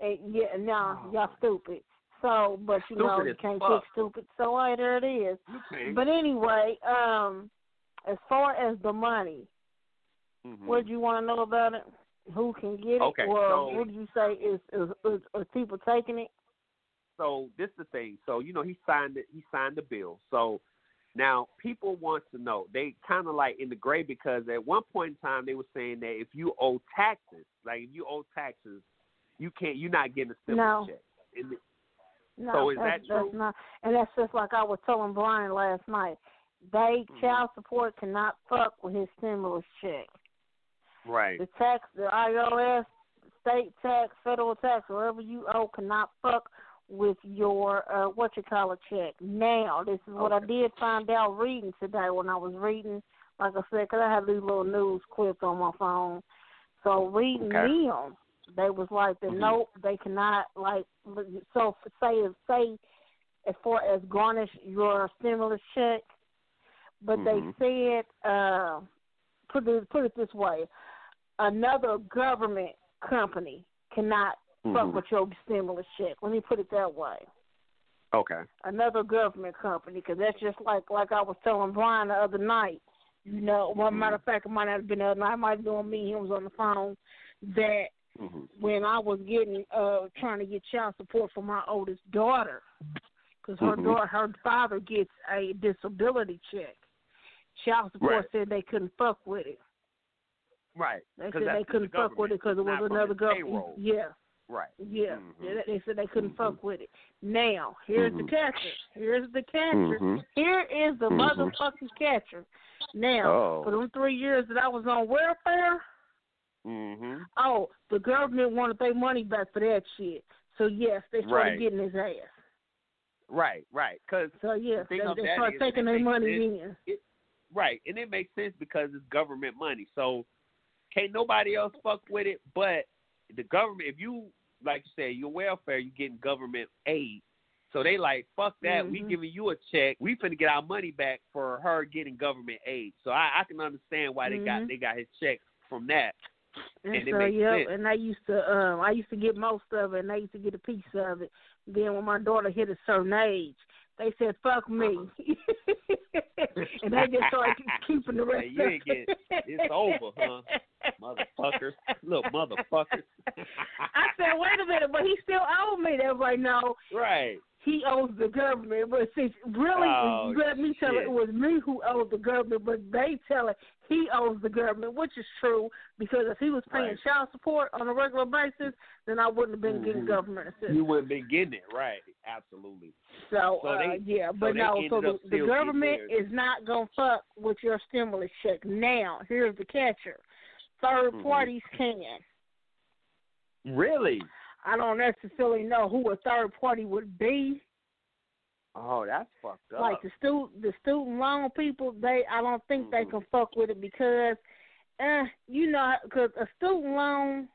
and yeah, nah, y'all stupid. So, but you know, you can't
fuck.
fix stupid. So, hey, there it is.
Okay.
But anyway, um, as far as the money,
Mhm.
what do you want to know about it? Who can get it?
Okay,
Well,
so-
what do you say? Is is, is is people taking it?
so this is the thing. So you know he signed it. He signed the bill. So now people want to know. They kind of like in the gray because at one point in time they were saying that if you owe taxes, like if you owe taxes, you can't. You're not getting a stimulus
No.
check.
No,
So is
that's,
that true?
That's not, and that's just like I was telling Brian last night. They
Mm-hmm.
child support cannot fuck with his stimulus check.
right.
The tax, the IRS, state tax, federal tax, wherever you owe, cannot fuck with your uh what you call a check. Now, this is what I did find out reading today when I was reading. Like I said, 'cause I have these little news clips on my phone. So reading
Okay.
them, they was like, the
Mhm.
nope, they cannot like. So say say as far as garnish your stimulus check, but
Mhm.
they said uh put it put it this way, another government company cannot fuck
Mhm.
with your stimulus check. Let me put it that way.
Okay.
Another government company, because that's just like like I was telling Brian the other night. You know, one matter of fact, it might not have been the other night. It might have been on me. He was on the phone. That
Mhm.
when I was getting uh trying to get child support for my oldest daughter, because her
Mhm.
daughter, her father gets a disability check. Child support
Right.
said they couldn't fuck with it.
Right.
They said they couldn't fuck with it because it was another government.
payroll.
Yeah,
Right.
yeah.
Mhm.
They- They said they couldn't
Mhm.
fuck with it. Now, here's the catcher. Here's the catcher.
Mhm.
Here is the
Mhm.
motherfucking catcher. Now,
Oh.
for them three years that I was on welfare,
Mm-hmm.
oh, the government wanted their money back for that shit. So yes, they started
Right.
getting his ass.
Right. Right. Because
So yes,
thing
they, they started taking their money
sense.
in.
Right, and it makes sense because it's government money. So can't nobody else fuck with it but the government. If you like you said, your welfare, you getting government aid. So they like fuck that. We
Mhm.
giving you a check. We finna get our money back for her getting government aid. So I, I can understand why they got
Mhm.
they got his check from that.
And,
And
so yep,
sense.
and I used to um I used to get most of it and I used to get a piece of it. Then when my daughter hit a certain age, they said, Fuck me And they just started keeping the rest
Hey, you get- it's over, huh? Motherfuckers, little motherfuckers.
I said, Wait a minute, but he still owed me. that right like, No,
right.
he owes the government. But see, really,
Oh,
let me tell it,
shit.
it was me who owed the government, but they tell it he owes the government, which is true because if he was paying
Right.
child support on a regular basis, then I wouldn't have been getting
Mhm.
government assistance.
You wouldn't been getting it right. Absolutely.
So,
So
uh,
they-
yeah,
so
but no, so the, the government is not gonna fuck with your stimulus check. Now, here's the catcher: 3rd
Mhm.
parties can.
Really?
I don't necessarily know who a third party would be.
Oh, that's fucked up.
Like the student, the student loan people, they I don't think they
Mhm.
can fuck with it because, uh, you know, because a student loan,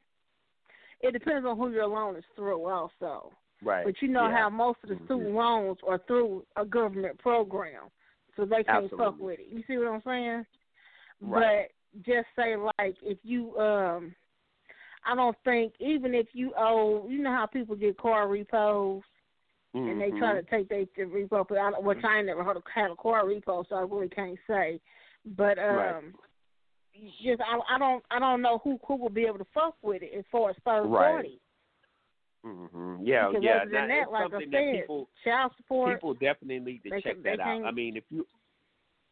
it depends on who your loan is through, also.
Right.
But you know
yeah.
how most of the student loans are through a government program, so they can't fuck with it. You see what I'm saying?
Right.
But just say like if you um, I don't think even if you owe, you know how people get car repos and they try to
Mhm.
take their the repo, but I, don't- which I never heard of had a car repo, so I really can't say. But um,
Right.
just I, I don't I don't know who who will be able to fuck with it as far as third
Right.
party.
Mhm. Yeah,
because
yeah.
other than
that-
like I said,
that people
child support.
people definitely need to check
can-
that out. I mean, if you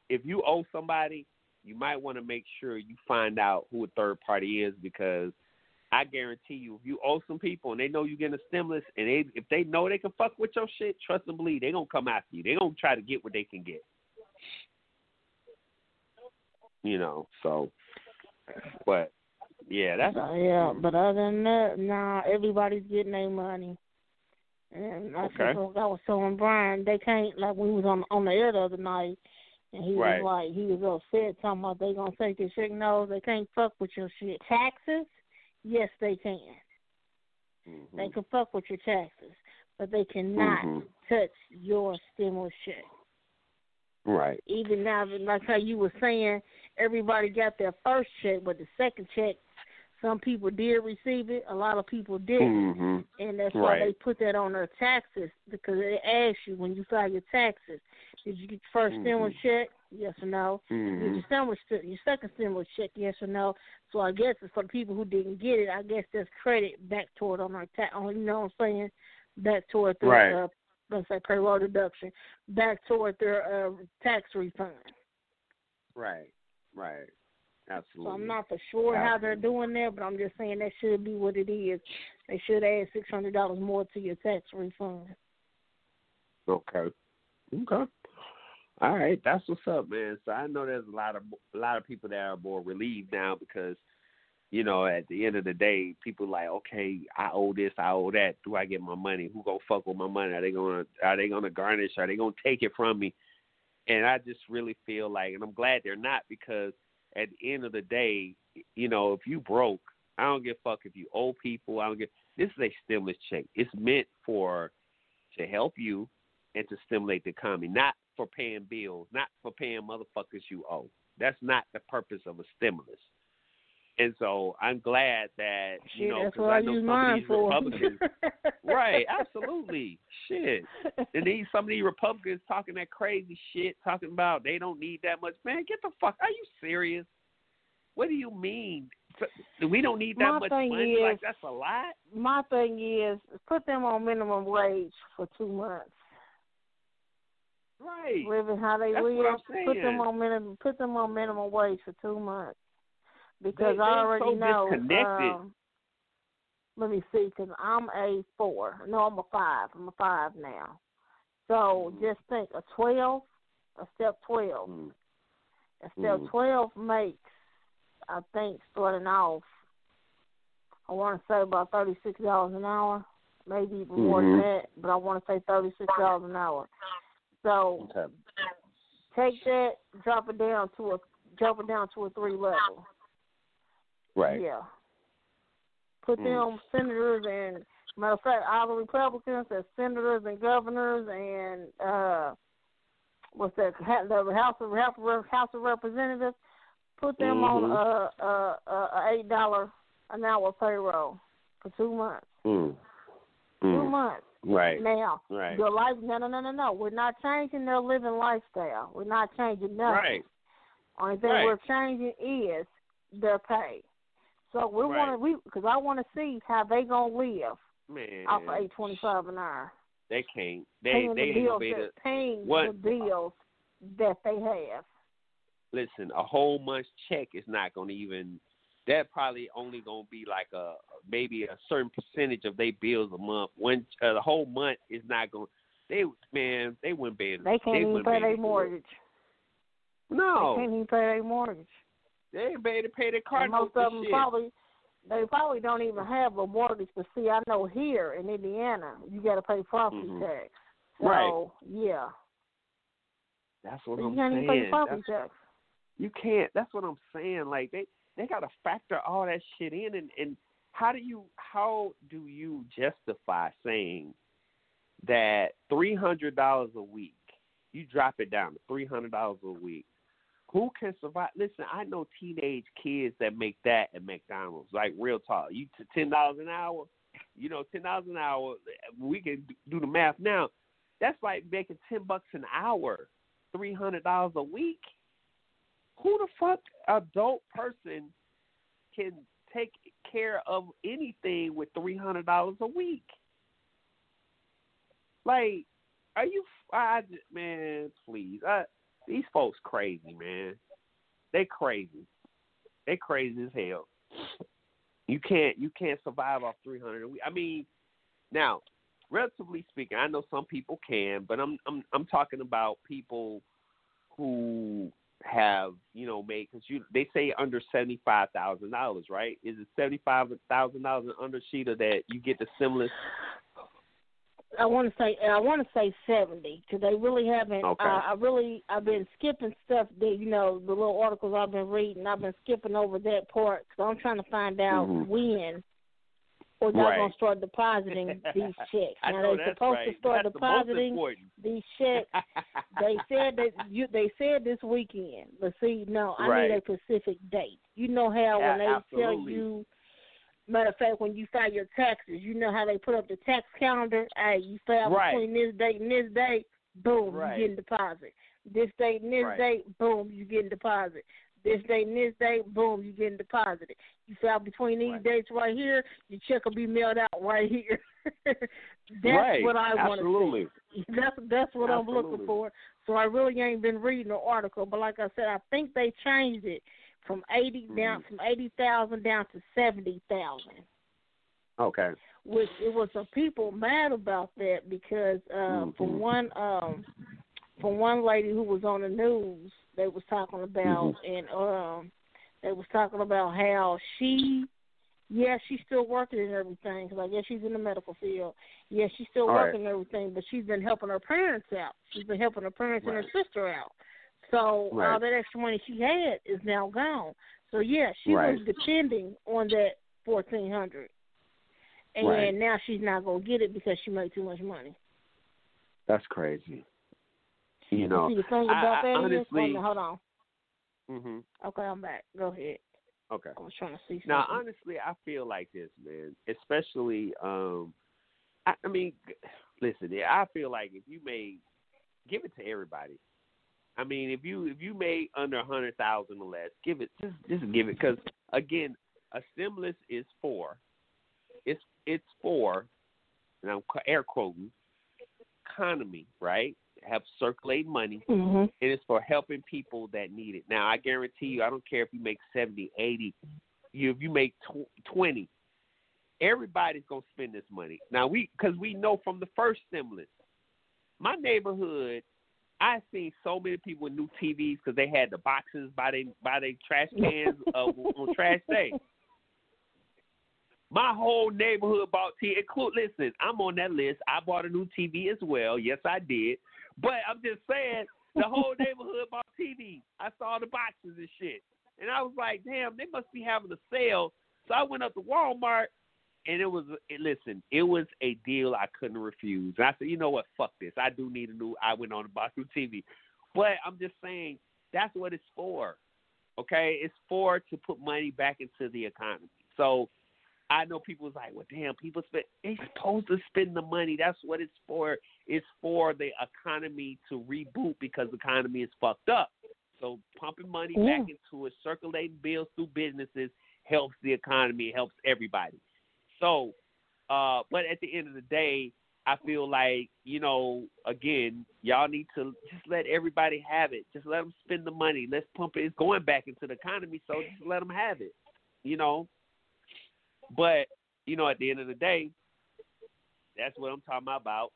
if you owe somebody, you might want to make sure you find out who a third party is because I guarantee you, if you owe some people and they know you're getting a stimulus, and they if they know they can fuck with your shit, trust and believe they gonna come after you. They gonna try to get what they can get. You know, so, but yeah, that's
yeah, but other than that, nah, everybody's getting their money. And that's
Okay.
I was telling Brian. They can't like we was on on the air the other night, and he
Right.
was like he was upset talking about they gonna take your shit. No, they can't fuck with your shit. Taxes, yes, they can.
Mm-hmm.
They can fuck with your taxes, but they cannot
Mhm.
touch your stimulus check.
right.
Even now, like how you were saying, everybody got their first check, but the second check, some people did receive it, a lot of people didn't,
Mhm.
and that's why they put that on their taxes because they ask you when you file your taxes, did you get your 1st
Mhm.
stimulus check? Yes or no. Did
Mhm.
your stimulus your second stimulus check? Yes or no. So I guess it's for the people who didn't get it. I guess there's credit back toward on their tax. You know what I'm saying? Back toward their
Right.
uh, let's say payroll deduction, back toward their uh, tax refund.
Right. Right. Absolutely.
So I'm not for sure how they're doing that, but I'm just saying that should be what it is. They should add six hundred dollars more to your tax refund.
Okay. Okay. All right, that's what's up, man. So I know there's a lot of a lot of people that are more relieved now because, you know, at the end of the day, people like, okay, I owe this, I owe that. Do I get my money? Who gonna fuck with my money? Are they gonna are they gonna garnish? Are they gonna take it from me? And I just really feel like, and I'm glad they're not because at the end of the day, you know, if you broke, I don't give a fuck if you owe people. I don't give. This is a stimulus check. It's meant for to help you and to stimulate the economy, not for paying bills, not for paying motherfuckers you owe. That's not the purpose of a stimulus. And so I'm glad that you
Shit,
know because I
I
know some of these
for.
Republicans, right? Absolutely, shit. And these some of these Republicans talking that crazy shit, talking about they don't need that much. Man, get the fuck. Are you serious? What do you mean? We don't need that
My
much money?
is-
like that's a lot.
My thing is put them on minimum wage for two months.
Right.
Living how they
That's
live.
what I'm
Put them on minimum. Put them on minimum wage for two months. Because
They-
I already
so
know. Um, let me see, because I'm a four. No, I'm a five. I'm a five now. So
Mm.
just think a twelve, a step twelve.
Mm.
A step
Mm.
twelve makes, I think, starting off. I want to say about thirty six dollars an hour, maybe even more than
Mhm.
that. But I want to say thirty six dollars an hour. So
Okay.
take that, drop it down to a drop it down to a three level.
Right.
Yeah. Put
Mm.
them senators and matter of fact, all the Republicans as senators and governors and uh what's that the House of House of, Representatives. Put them on
Mhm.
a a, a, a eight dollar an hour payroll for two months.
Mm.
Two
Mm.
months.
Right.
Now,
Right.
your life no no no no no. We're not changing their living lifestyle. We're not changing nothing.
Right.
Only thing
Right.
we're changing is their pay. So we
Right.
want to we because I want to see how they gonna live
Man.
off of eight twenty five an hour.
They can't. They
paying
they
the bills
gonna be able
that, paying
what-
the bills that they have.
listen. A whole month's check is not gonna even. That probably only gonna be like a maybe a certain percentage of their bills a month. When uh, the whole month is not gonna, They man, they wouldn't be able.
They can't even pay their
able to do it.
mortgage.
No,
They can't even pay their mortgage.
they ain't able to pay their car
And most of them
shit.
probably they probably don't even have a mortgage. But see, I know here in Indiana, you got to pay property
Mhm.
tax. So
Right.
yeah,
That's what
so
I'm
can't even pay
saying.
property
That's-
tax.
you can't. That's what I'm saying. Like they they gotta factor all that shit in, and and how do you how do you justify saying that three hundred dollars a week, you drop it down to three hundred dollars a week. Who can survive? Listen, I know teenage kids that make that at McDonald's. Like real talk, you to ten dollars an hour. You know, ten dollars an hour. We can do the math now. That's like making ten bucks an hour, three hundred dollars a week. Who the fuck adult person can take care of anything with three hundred dollars a week? Like, are you? I man, please. I, these folks crazy, man. They crazy. They crazy as hell. You can't you can't survive off three hundred a week. I mean, now, relatively speaking, I know some people can, but I'm I'm I'm talking about people who have you know made because you they say under seventy five thousand dollars, right? Is it seventy five thousand dollars under Sheeta that you get the stimulus?
I want to say I want to say seventy because they really haven't.
Okay.
Uh, I really I've been skipping stuff that you know the little articles I've been reading. I've been skipping over that part because I'm trying to find out
Mhm.
when or they're
Right.
gonna start depositing these checks. Now
know
they're supposed
right.
to start
That's
depositing
important.
these checks. they said that you they said this weekend. But see, no, I
Right.
need a specific date. You know how
Yeah,
when they tell you matter of fact, when you file your taxes, you know how they put up the tax calendar. Hey, you file between this date and this date, boom, you getting deposit. This date and this date, boom, you getting deposit. This date and this date, boom, you're getting deposited. You file between these
Right.
dates right here, your check will be mailed out right here. that's
right.
what I want to see. That's that's what I'm looking for. So I really ain't been reading the article, but like I said, I think they changed it from 80 down
Mhm.
from eighty thousand down to seventy thousand.
Okay.
Which it was some people mad about that because uh, for
Mhm.
one um for one lady who was on the news, they was talking about
Mhm.
and um they was talking about how she yeah, she's still working and everything because I guess she's in the medical field. Yeah, she's still
All right.
working and everything, but she's been helping her parents out. She's been helping her parents and her sister out. So all that extra money she had is now gone. So yeah, she
Right.
was depending on that fourteen hundred, and
Right.
now she's not gonna get it because she made too much money.
That's crazy. You know,
See the thing
I-
about
I
that is,
honestly-
hold on.
hmm
Okay, I'm back. Go ahead.
Okay.
I was trying to see something.
Now, honestly, I feel like this, man. Especially, um, I, I mean, listen, yeah, I feel like if you made, give it to everybody. I mean, if you if you made under a hundred thousand or less, give it just just give it because again, a stimulus is for, it's it's for, and I'm air quoting, economy, right? Have circulate money
hmm
and it's for helping people that need it. Now, I guarantee you, I don't care if you make 70, 80, you if you make tw- 20, everybody's going to spend this money. Now, we because we know from the first stimulus, my neighborhood, I seen so many people with new TVs because they had the boxes by they by their trash cans uh, on trash day. My whole neighborhood bought TV. Include, listen, I'm on that list. I bought a new TV as well. Yes, I did. But I'm just saying, the whole neighborhood bought TV. I saw the boxes and shit, and I was like, damn, they must be having a sale. So I went up to Walmart, and it was it, listen, it was a deal I couldn't refuse. And I said, you know what, fuck this. I do need a new. I went on and bought a new TV, but I'm just saying that's what it's for. Okay, it's for to put money back into the economy. So I know people was like, well, damn, people spend. They supposed to spend the money. That's what it's for. It's for the economy to reboot because the economy is fucked up. So pumping money
Yeah.
back into it, circulating bills through businesses helps the economy. It helps everybody. So, uh, but at the end of the day, I feel like you know, again, y'all need to just let everybody have it. Just let them spend the money. Let's pump it. It's going back into the economy, so just let them have it. You know, but you know, at the end of the day, that's what I'm talking about.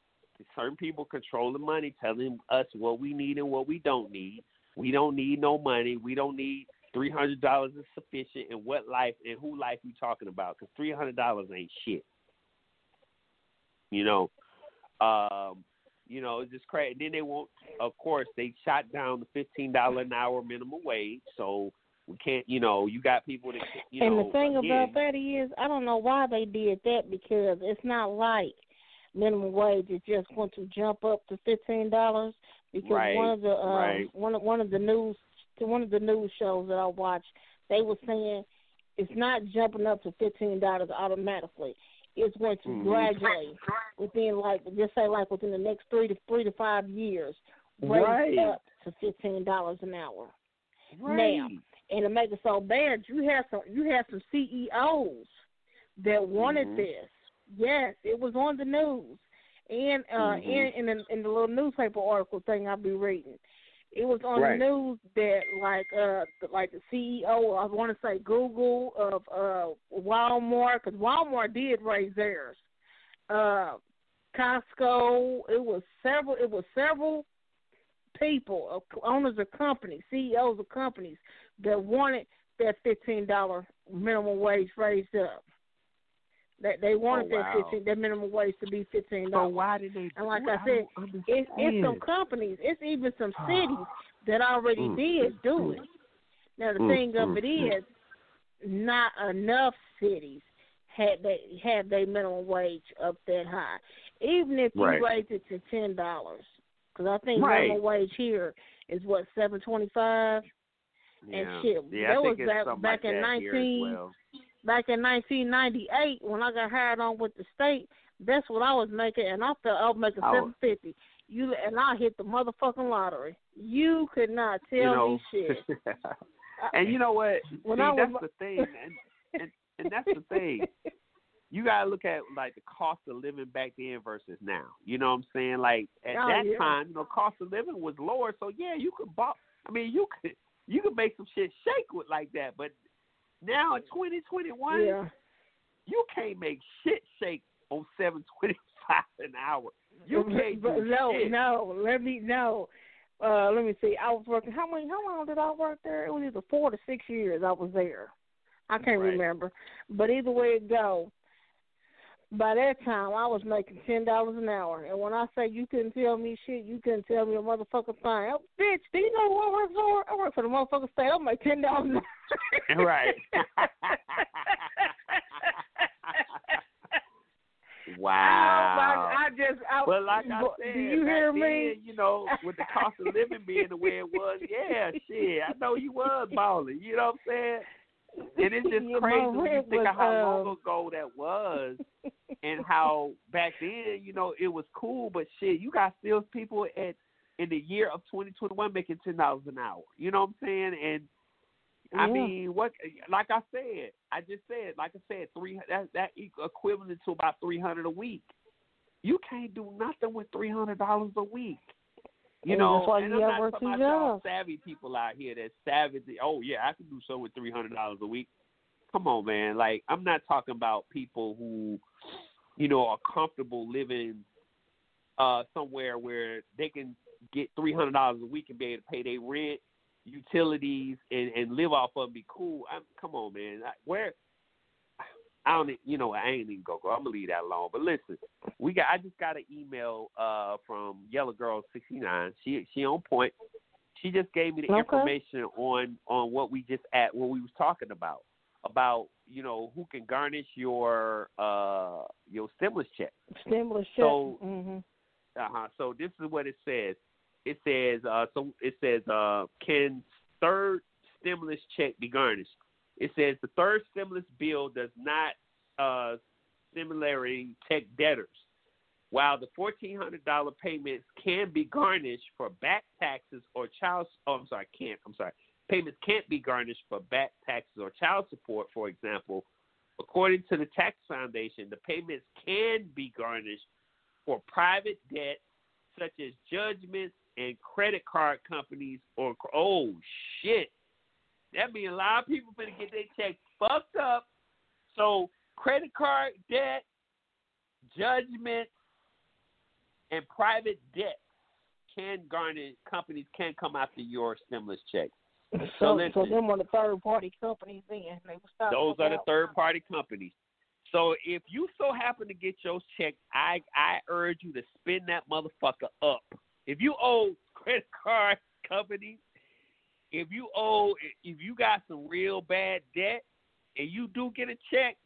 Certain people control the money, telling us what we need and what we don't need. We don't need no money. We don't need three hundred dollars is sufficient. And what life and who life you talking about? Because three hundred dollars ain't shit. You know, um, you know, it's just crazy. then they won't. Of course, they shot down the fifteen dollar an hour minimum wage. So We can't, you know, you got people that, you
and
know.
And the thing
again,
about that is, I don't know why they did that because it's not like minimum wage is just going to jump up to fifteen dollars. Because
Right,
one of the um,
right.
one of one of the news to one of the news shows that I watched, they were saying it's not jumping up to fifteen dollars automatically. It's going to
Mhm.
gradually within like just say like within the next three to three to five years raise
Right.
up to fifteen dollars an hour.
right.
Now, and to make it so bad, you have some you have some CEOs that wanted
Mhm.
this. Yes, it was on the news, and uh,
Mhm.
in in the, in the little newspaper article thing I'll be reading. It was on
Right.
the news that like uh like the CEO I want to say Google of uh Walmart because Walmart did raise theirs. Uh, Costco. It was several. It was several people, uh, owners of companies, CEOs of companies that wanted that fifteen dollar minimum wage raised up. That they wanted
Oh,
that fifteen that minimum wage to be fifteen
So why did they?
And like
do it?
I said, it's it's some companies, it's even some cities that already
Mm,
did do it. Now the
Mm,
thing of
mm,
it
mm.
not enough cities had they had their minimum wage up that high. Even if you
Right.
raised it to ten dollars, because I think
Right.
minimum wage here is what seven twenty five.
Yeah.
and shit,
Yeah,
that was back- back
like
in
that here as
19
well.
Back in nineteen ninety eight, when I got hired on with the state, that's what I was making, and I felt I was making seven fifty. You and I hit the motherfucking lottery. You could not tell
you know,
me shit.
and you know what?
When
See,
I was-
that's the thing, and, and and that's the thing. You gotta look at like the cost of living back then versus now. You know what I'm saying? Like at
Oh,
that
yeah.
time, you know, cost of living was lower, so yeah, you could buy. I mean, you could you can make some shit shake with like that, but now in 2021,
yeah.
you can't make shit shake on 725 an hour. You can't
But no,
shit.
no. Let me no. Uh, let me see. I was working. How many? How long did I work there? It was either four to six years. I was there. I can't
Right.
remember. But either way it go, by that time I was making ten dollars an hour. And when I say you couldn't tell me shit, you couldn't tell me a motherfucking thing. Oh, bitch, do you know who I work for? I work for the motherfucking state. I make ten dollars an hour.
Right. wow.
My, I just. I,
But like I said,
do you hear
then,
me?
you know, with the cost of living being the way it was, yeah, shit, I know you was balling. You know what I'm saying? And it's just
Yeah,
crazy when you think
was,
of how long
um,
ago that was, and how back then, you know, it was cool. But shit, you got still people at in the year of 2021 making ten dollars an hour. You know what I'm saying? And I
Yeah.
mean, what? Like I said, I just said, like I said, three that that equivalent to about three hundred a week. You can't do nothing with three hundred dollars a week. You
And
know, and
you
I'm not talking about y'all savvy people out here that savvy. Oh yeah, I can do so with three hundred dollars a week. Come on, man. Like I'm not talking about people who, you know, are comfortable living uh somewhere where they can get three hundred dollars a week and be able to pay their rent, utilities, and and live off of. 'em, Be cool. I'm, come on, man. Where I don't, you know, I ain't even go go. I'm gonna leave that alone. But listen, we got. I just got an email uh from Yellow Girl sixty nine. She she on point. She just gave me the
Okay.
information on on what we just at what we was talking about about you know who can garnish your uh your stimulus check.
Stimulus check.
So-
hmm
Uh-huh. So this is what it says. It says uh so it says uh can third stimulus check be garnished? It says the third stimulus bill does not uh similarly check debtors. While the fourteen hundred dollar payments can be garnished for back taxes or child oh I'm sorry, can't I'm sorry. Payments can't be garnished for back taxes or child support, for example. According to the Tax Foundation, the payments can be garnished for private debt such as judgments and credit card companies or oh shit. That means a lot of people gonna get their check fucked up. So credit card debt, judgment, and private debt can garnish companies can come after your stimulus check. So
So,
listen.
so them are the third party companies then. They stop
Those are the third party companies. So if you so happen to get your check, I I urge you to spend that motherfucker up. If you owe credit card companies if you owe, if you got some real bad debt, and you do get a check,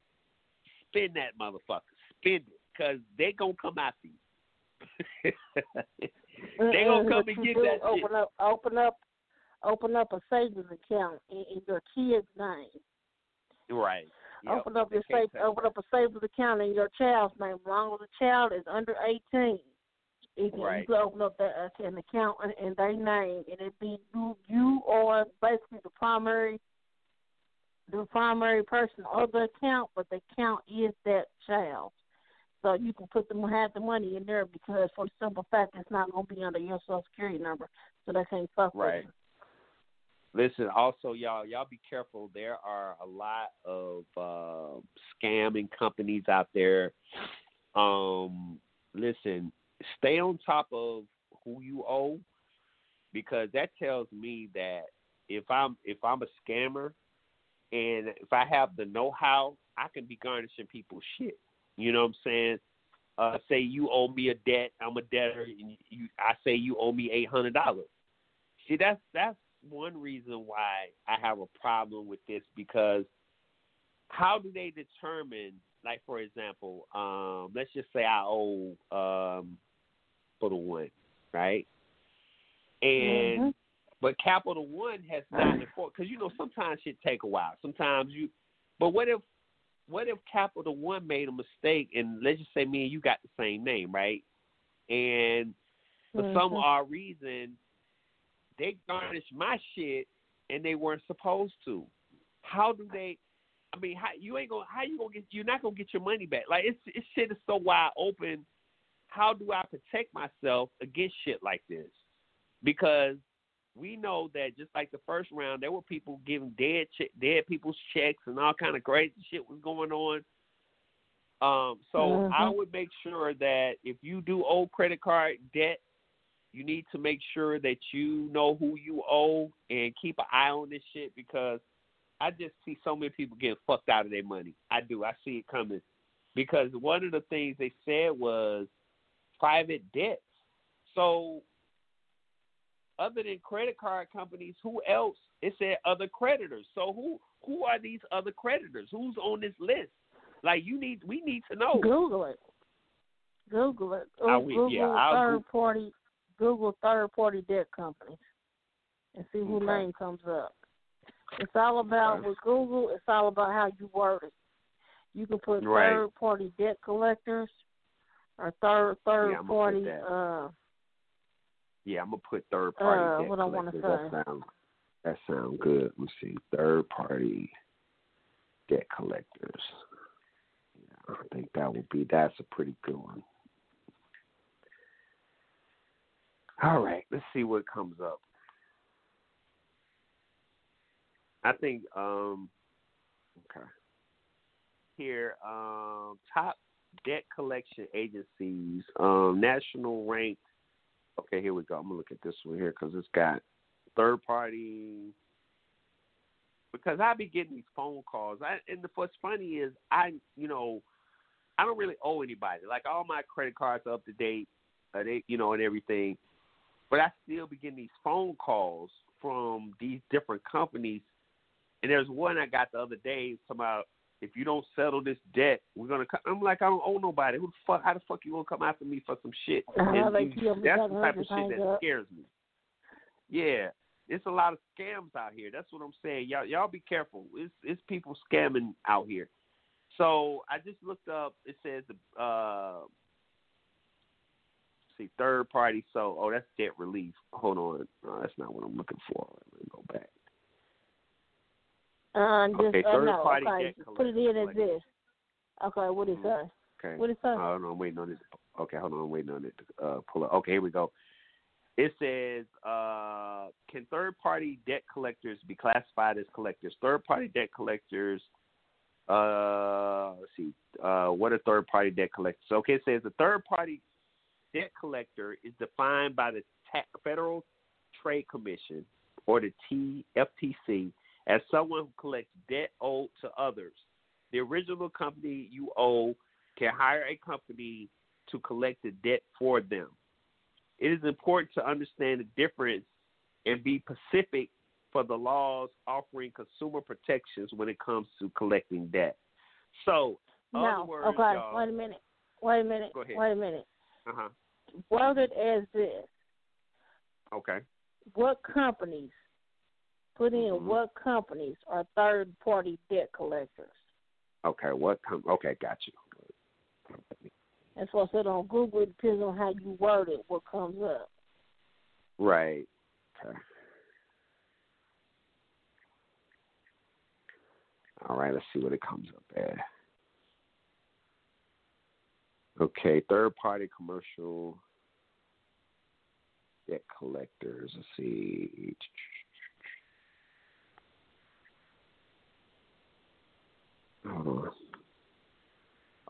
spend that motherfucker. Spend it, cause they gonna come after you. they gonna come and get that
open
shit.
up, open up, open up a savings account in, in your kid's name.
Right. Yep.
Open up your save, open up a savings account in your child's name. As long as the child is under eighteen, you can,
Right.
you open up that uh, an account in, their name, and it be you, you or basically the primary, the primary person of the account, but the account is that child. So you can put them have the money in there because for the simple fact it's not going to be under your social security number, so they can't fuck with
Right.
you.
Listen, also y'all, y'all be careful. There are a lot of uh, scamming companies out there. Um, listen, stay on top of who you owe because that tells me that if I'm if I'm a scammer and if I have the know how, I can be garnishing people's shit. You know what I'm saying? Uh, say you owe me a debt, I'm a debtor, and you, I say you owe me eight hundred dollars. See, that's that's one reason why I have a problem with this because how do they determine? Like for example, um, let's just say I owe um, Capital One, right? And
Mhm.
but Capital One has not enforced because you know sometimes shit take a while. Sometimes you, but what if what if Capital One made a mistake and let's just say me and you got the same name, right? And for some
Mhm.
odd reason, they garnished my shit and they weren't supposed to. How do they? I mean, how you ain't gonna? How you gonna get? You're not gonna get your money back. Like it's it's shit is so wide open. How do I protect myself against shit like this? Because we know that just like the first round, there were people giving dead che- dead people's checks and all kind of crazy shit was going on. Um, so I
Mhm.
would make sure that if you do owe credit card debt, you need to make sure that you know who you owe and keep an eye on this shit because I just see so many people getting fucked out of their money. I do. I see it coming because one of the things they said was private debts. So other than credit card companies, who else? It said other creditors. So who who are these other creditors? Who's on this list? Like you need we need to know.
Google it. Google it.
I
Or
will-
Google
yeah, I'll
third
Goo-
party. Google third party debt companies, and see who
Okay.
name comes up. It's all about
Okay.
with Google. It's all about how you word it. You can put
Right.
third party debt collectors or third third
Yeah,
party. Uh,
Yeah, I'm gonna put third party
Uh, what I wanna
collectors. That sound that sound good. Let me see. Third party debt collectors. Yeah, I think that would be that's a pretty good one. All right, let's see what comes up. I think um okay. Here, um top debt collection agencies, um national ranked Okay, here we go. I'm gonna look at this one here because it's got third party. Because I be getting these phone calls, I, and the, what's funny is I, you know, I don't really owe anybody. Like all my credit cards are up to date, uh, they, you know, and everything. But I still be getting these phone calls from these different companies. And there's one I got the other day about if you don't settle this debt, we're gonna. co-" I'm like, I don't owe nobody. Who the fuck? How the fuck you gonna come after me for some shit?
Uh-huh, kill
that's the type of shit that
up.
scares me. Yeah, it's a lot of scams out here. That's what I'm saying. Y'all, y'all be careful. It's it's people scamming out here. So I just looked up. It says uh, see third party. So oh, that's debt relief. Hold on, no, that's not what I'm looking for. Let me go back.
Uh, just
Okay,
uh,
third
no,
party
okay.
debt
Put it in as this. Okay, what it
Mhm.
say?
Okay.
What say?
Oh no, I'm waiting on it. Okay, hold on, I'm waiting on it to uh, pull up. Okay, here we go. It says, uh, can third party debt collectors be classified as collectors? Third party debt collectors, uh, let's see, uh, what are third party debt collectors? Okay, it says a third party debt collector is defined by the Federal Trade Commission or the TFTC as someone who collects debt owed to others. The original company you owe can hire a company to collect the debt for them. It is important to understand the difference and be specific for the laws offering consumer protections when it comes to collecting debt. So,
no.
words,
okay.
y'all,
Wait a minute. Wait a minute. Wait a minute.
uh-huh.
Word it as this.
Okay.
What companies put in
Mhm.
what companies are third party debt collectors?
Okay. What? Com- okay, got you.
That's what I said on Google. It depends on how you word it, what comes up.
Right. Okay. All right, let's see what it comes up as. Okay, third party commercial debt collectors. Let's see. Hold on.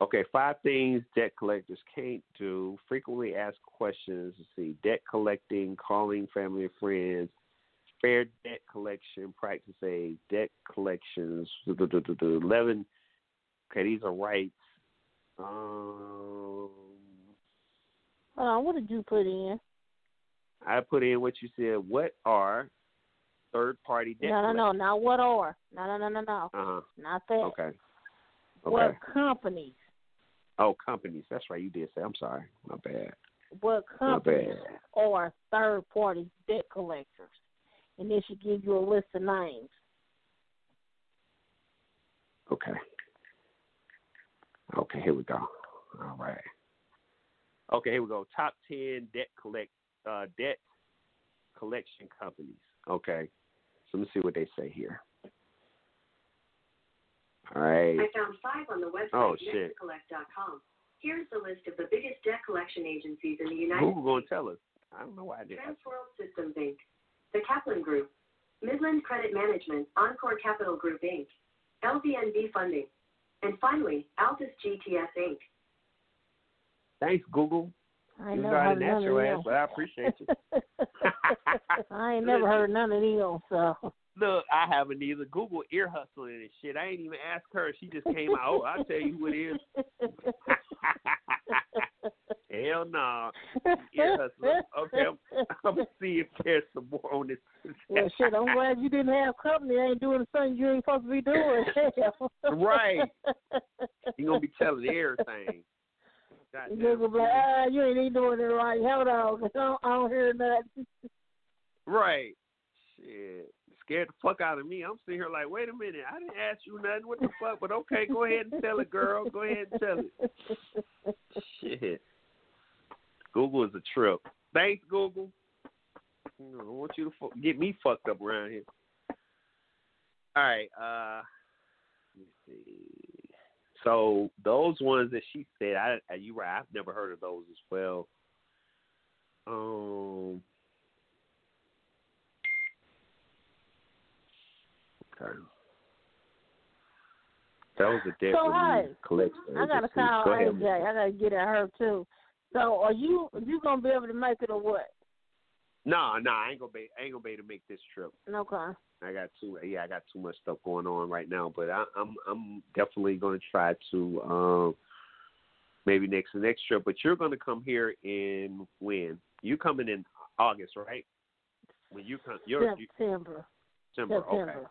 Okay, five things debt collectors can't do. Frequently asked questions. Let's see. Debt collecting, calling family and friends, fair debt collection, practice aid, debt collections, duh, duh, duh, duh, duh, 11. Okay, these are rights. Um,
Hold on, what did you put in?
I put in what you said. What are third party debt
no, no, no, not what are. No, no, no, no, no.
Uh huh.
Not that.
Okay. okay.
What companies?
Oh, companies. That's right. You did say. I'm sorry. My bad.
What companies are third party debt collectors? And this should give you a list of names.
Okay. Okay, here we go. All right. Okay, here we go. Top ten debt collect uh, debt collection companies. Okay. So let me see what they say here. All right.
I found five on the website
Oh, shit.
nextcollect.com. Here's the list of the biggest debt collection agencies in the United
Google gonna tell us. I don't know why I did.
Transworld Systems Inc., the Kaplan Group, Midland Credit Management, Encore Capital Group Inc., LVNV Funding, and finally, Altus GTS Inc.
Thanks, Google.
I
you
never
got
heard
an
none
answer, ass, but I appreciate you.
I ain't never heard none of them, so.
Look, I haven't either. Google ear hustling and shit. I ain't even asked her. She just came out. Oh, I'll tell you who it is. Hell no. Ear hustling. Okay, I'm, I'm gonna see if there's some more on this.
well, shit, I'm glad you didn't have company. I ain't doing something you ain't supposed to be doing.
Right. You gonna be telling everything. Goddamn.
You're be like, ah, you ain't even doing it right. Hold on, 'cause I don't, I don't hear nothing.
Right. Shit. Scared the fuck out of me. I'm sitting here like, wait a minute, I didn't ask you nothing. What the fuck? But okay, go ahead and tell it, girl. Go ahead and tell it. Shit. Google is a trip. Thanks, Google. I want you to fu- get me fucked up around here. All right. Uh, let me see. So those ones that she said, I, I you right. I've never heard of those as well. Um. Okay. That was a debt
So, hey,
collection.
I gotta call
Go ahead.
AJ. I gotta get at her too. So, are you you gonna be able to make it or what?
No, no, I ain't gonna be. I ain't gonna be able to make this trip.
Okay.
I got too. Yeah, I got too much stuff going on right now. But I, I'm, I'm definitely gonna try to. Um, maybe next next trip. But you're gonna come here in when? You coming in August, right? When you come, you're you,
September.
September.
September.
Okay.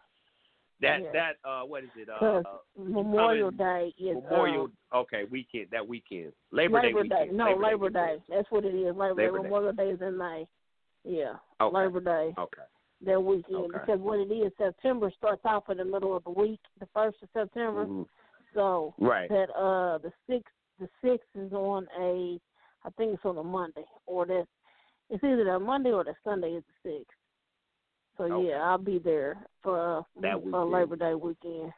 That
Yeah.
that uh, what is it? Uh, uh,
Memorial Day is
Memorial.
uh,
okay, weekend. That weekend. Labor,
Labor
Day.
Day.
Weekend.
No, Labor, Day.
weekend.
That's what it is. Labor,
Labor
Day.
Day.
Memorial Day is in May. Yeah.
Okay.
Labor Day.
Okay.
That weekend.
Okay.
Because what it is, September starts off in the middle of the week, the first of September.
Mhm.
So
Right.
that uh the sixth the sixth is on a I think it's on a Monday or that it's either the Monday or the Sunday is the sixth. So
Okay.
yeah, I'll be there for uh,
That
for. Labor Day weekend.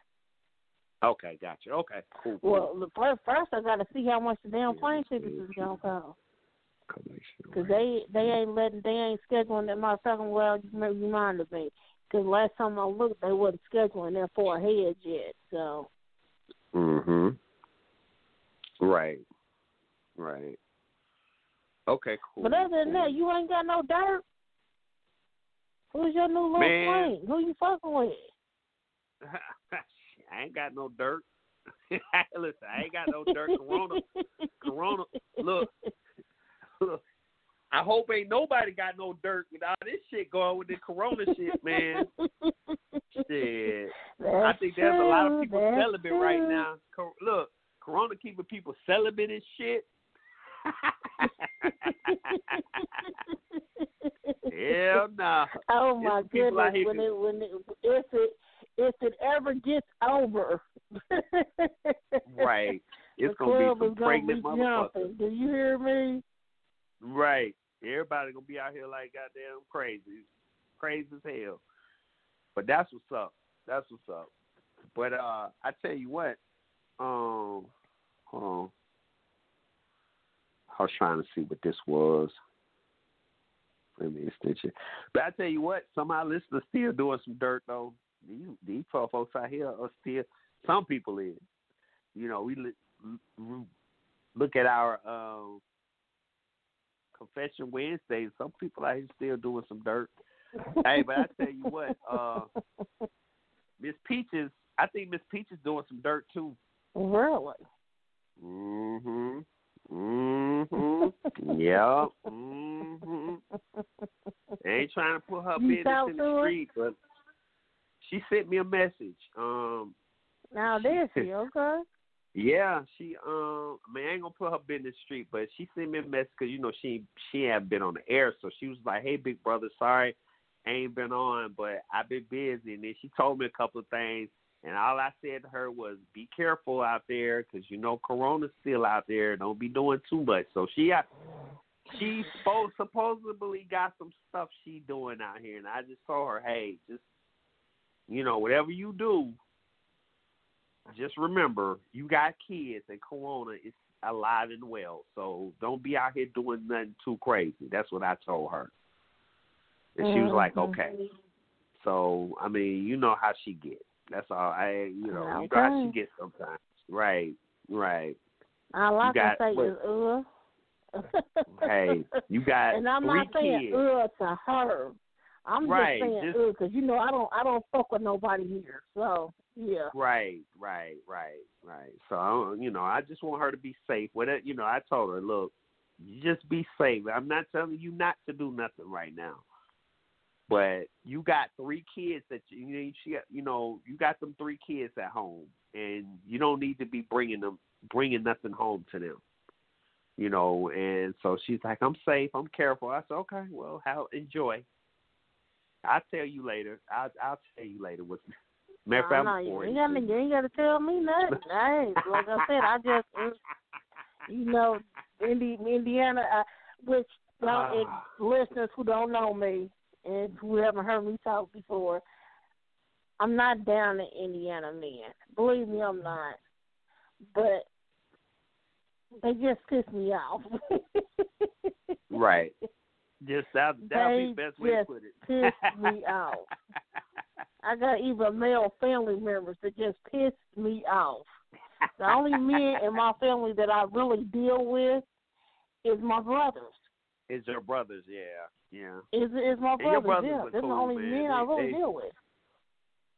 Okay, gotcha. Okay, cool. cool.
Well, the first first I got to see how much the damn plane tickets is gonna cost. Cause they they ain't letting they ain't scheduling that motherfucking well. You reminded me. Cause last time I looked, they wasn't scheduling that far ahead yet. So
Mhm. Right. Right. Okay, cool.
But other than that, you ain't got no dirt. Who's your new little
Man.
Who you fucking with?
I ain't got no dirt. Listen, I ain't got no dirt. Corona, Corona. Look. I hope ain't nobody got no dirt with all this shit going with the corona shit, man. shit. I think there's a lot of people
That's
celibate right now. Look, corona keeping people celibate and shit. Hell no.
Oh my
It's
goodness! When it when it if it if it ever gets over,
Right. It's
the
gonna be some
be
pregnant motherfuckers.
Do you hear me?
Right. Everybody gonna be out here like goddamn crazy, crazy as hell. But that's what's up. That's what's up. But uh, I tell you what. Um, hold on. I was trying to see what this was. Let me extension. But I tell you what, some of our listeners still doing some dirt though. These these poor folks out here are still. Some people is. You know, we li- l- look at our um, confession Wednesdays. Some people out here still doing some dirt. hey, but I tell you what, uh, Miss Peaches, I think Miss Peaches doing some dirt too.
Really?
Mhm. Mhm. yep. Mhm. Ain't trying to put her
You
business in the street, but she sent me a message. Um,
Now there's she, okay?
Yeah, she um, I mean, I ain't gonna put her business street, but she sent me a message because you know she she hadn't been on the air, so she was like, "Hey, big brother, sorry, ain't been on, but I've been busy." And then she told me a couple of things, and all I said to her was, "Be careful out there, because you know Corona's still out there. Don't be doing too much." So she got. She supposed supposedly got some stuff she doing out here, and I just told her, "Hey, just you know, whatever you do, just remember you got kids and corona is alive and well so don't be out here doing nothing too crazy that's what i told her and she was like
Mhm.
okay so i mean you know how she get that's all i you know you know how she gets sometimes right right
All I
You got-
can say
what-
is uh.
Hey, you got
and I'm not saying
kids.
uh to her. I'm
Right,
just saying
just-
uh because you know I don't I don't fuck with nobody here. So yeah.
Right, right, right, right. So you know, I just want her to be safe. With it, you know, I told her, look, just be safe. I'm not telling you not to do nothing right now, but you got three kids that you you know, she you know you got them three kids at home, and you don't need to be bringing them bringing nothing home to them. You know, and so she's like, I'm safe, I'm careful. I said, okay, well, how enjoy. I'll tell you later. I'll I'll tell you later what's Matter of fact,
no,
I'm
you ain't
it.
got to, you ain't got to tell me nothing. Hey, like I said, I just, uh, you know, Indi- Indiana, uh, which don't,
Ah.
uh, listeners who don't know me and who haven't heard me talk before, I'm not down to Indiana men. Believe me, I'm not. But they just piss me off.
Right. Just that that'll be the best way to put it.
piss me off. I got even male family members that just piss me off. The only men in my family that I really deal with is my brothers.
It's your brothers, yeah. Yeah.
Is is my brothers?
brothers
Yeah,
are
they're the only
man.
men I really
they-
deal with.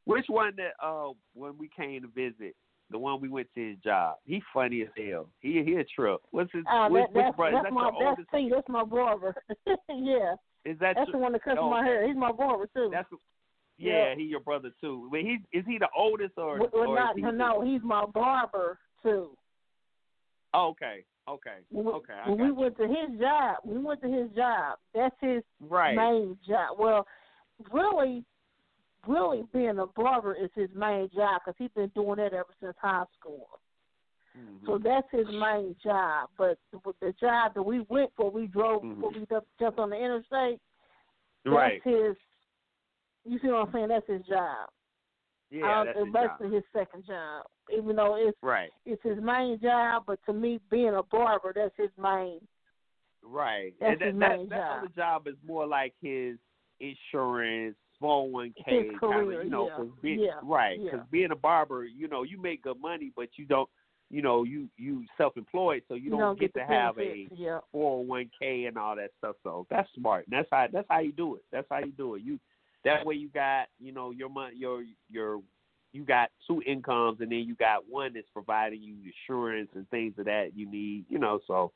Which one that uh when we came to visit, the one we went to his job. He funny as hell. He he a trip. What's his
Uh,
which,
that,
which
that's
brother? Is
that's
that
my that's see, that's my barber. yeah,
Is that
that's
your,
the one that cuts my hair. He's my barber too.
That's yeah, he your brother too. But he is he the oldest or,
well,
or
not
he
no, no, he's my barber too.
Oh, okay. Okay.
When we,
Okay.
When we
you.
went to his job, we went to his job. That's his
Right.
main job. Well, really, really being a barber is his main job because he's been doing that ever since high school.
Mm-hmm.
So that's his main job. But the, the job that we went for, we drove,
Mhm.
we jumped on the interstate. That's
Right.
his. You see what I'm saying? That's his job.
Yeah,
Uh,
that's his job.
his second job. Even though it's
Right.
it's his main job, but to me, being a barber, that's his main.
Right.
That's
and
his
that,
main
that, that
job.
other job is more like his insurance, 401k,
His
kind of, you know,
yeah.
'cause being,
Yeah,
right.
yeah.
Because being a barber, you know, you make good money, but you don't, you know, you you self-employed, so you, don't, get,
the
to have
benefits,
a
yeah.
401k and all that stuff. So that's smart. And that's how that's how you do it. That's how you do it. You that way you got, you know, your money, your your you got two incomes, and then you got one that's providing you insurance and things of that you need, you know. So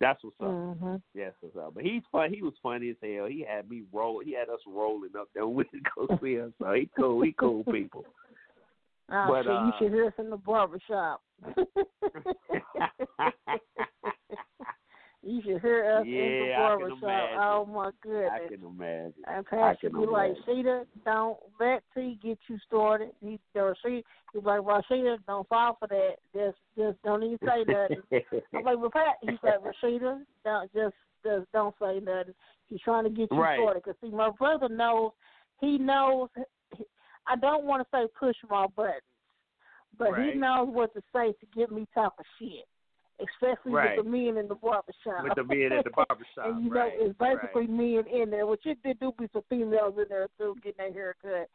That's what's up.
Mm-hmm.
Yes, what's up. But he's fun. He was funny as hell. He had me roll. He had us rolling up there with go see us. So he cool. He cool people.
Oh,
But,
you
uh,
should hear us in the barbershop. you should hear us in the
Yeah, I can
barbershop. Oh my
I
goodness.
can imagine.
And
I
Pastor
can
be like,
imagine.
Sheeta, don't let T get you started. He or she he be like, Rashida, don't fall for that. Just just don't even say nothing. I'm like, well, Pat, he's like, Rashida, don't just just don't say nothing. He's trying to get you
Right.
started. Cause see, my brother knows. He knows. I don't want to say push my buttons, but
Right.
he knows what to say to get me talking shit, especially
Right.
with the men in the barbershop.
With the men at the barbershop,
and you
right,
know, it's basically men in there. Which it did do be some females in there too, getting their hair cut.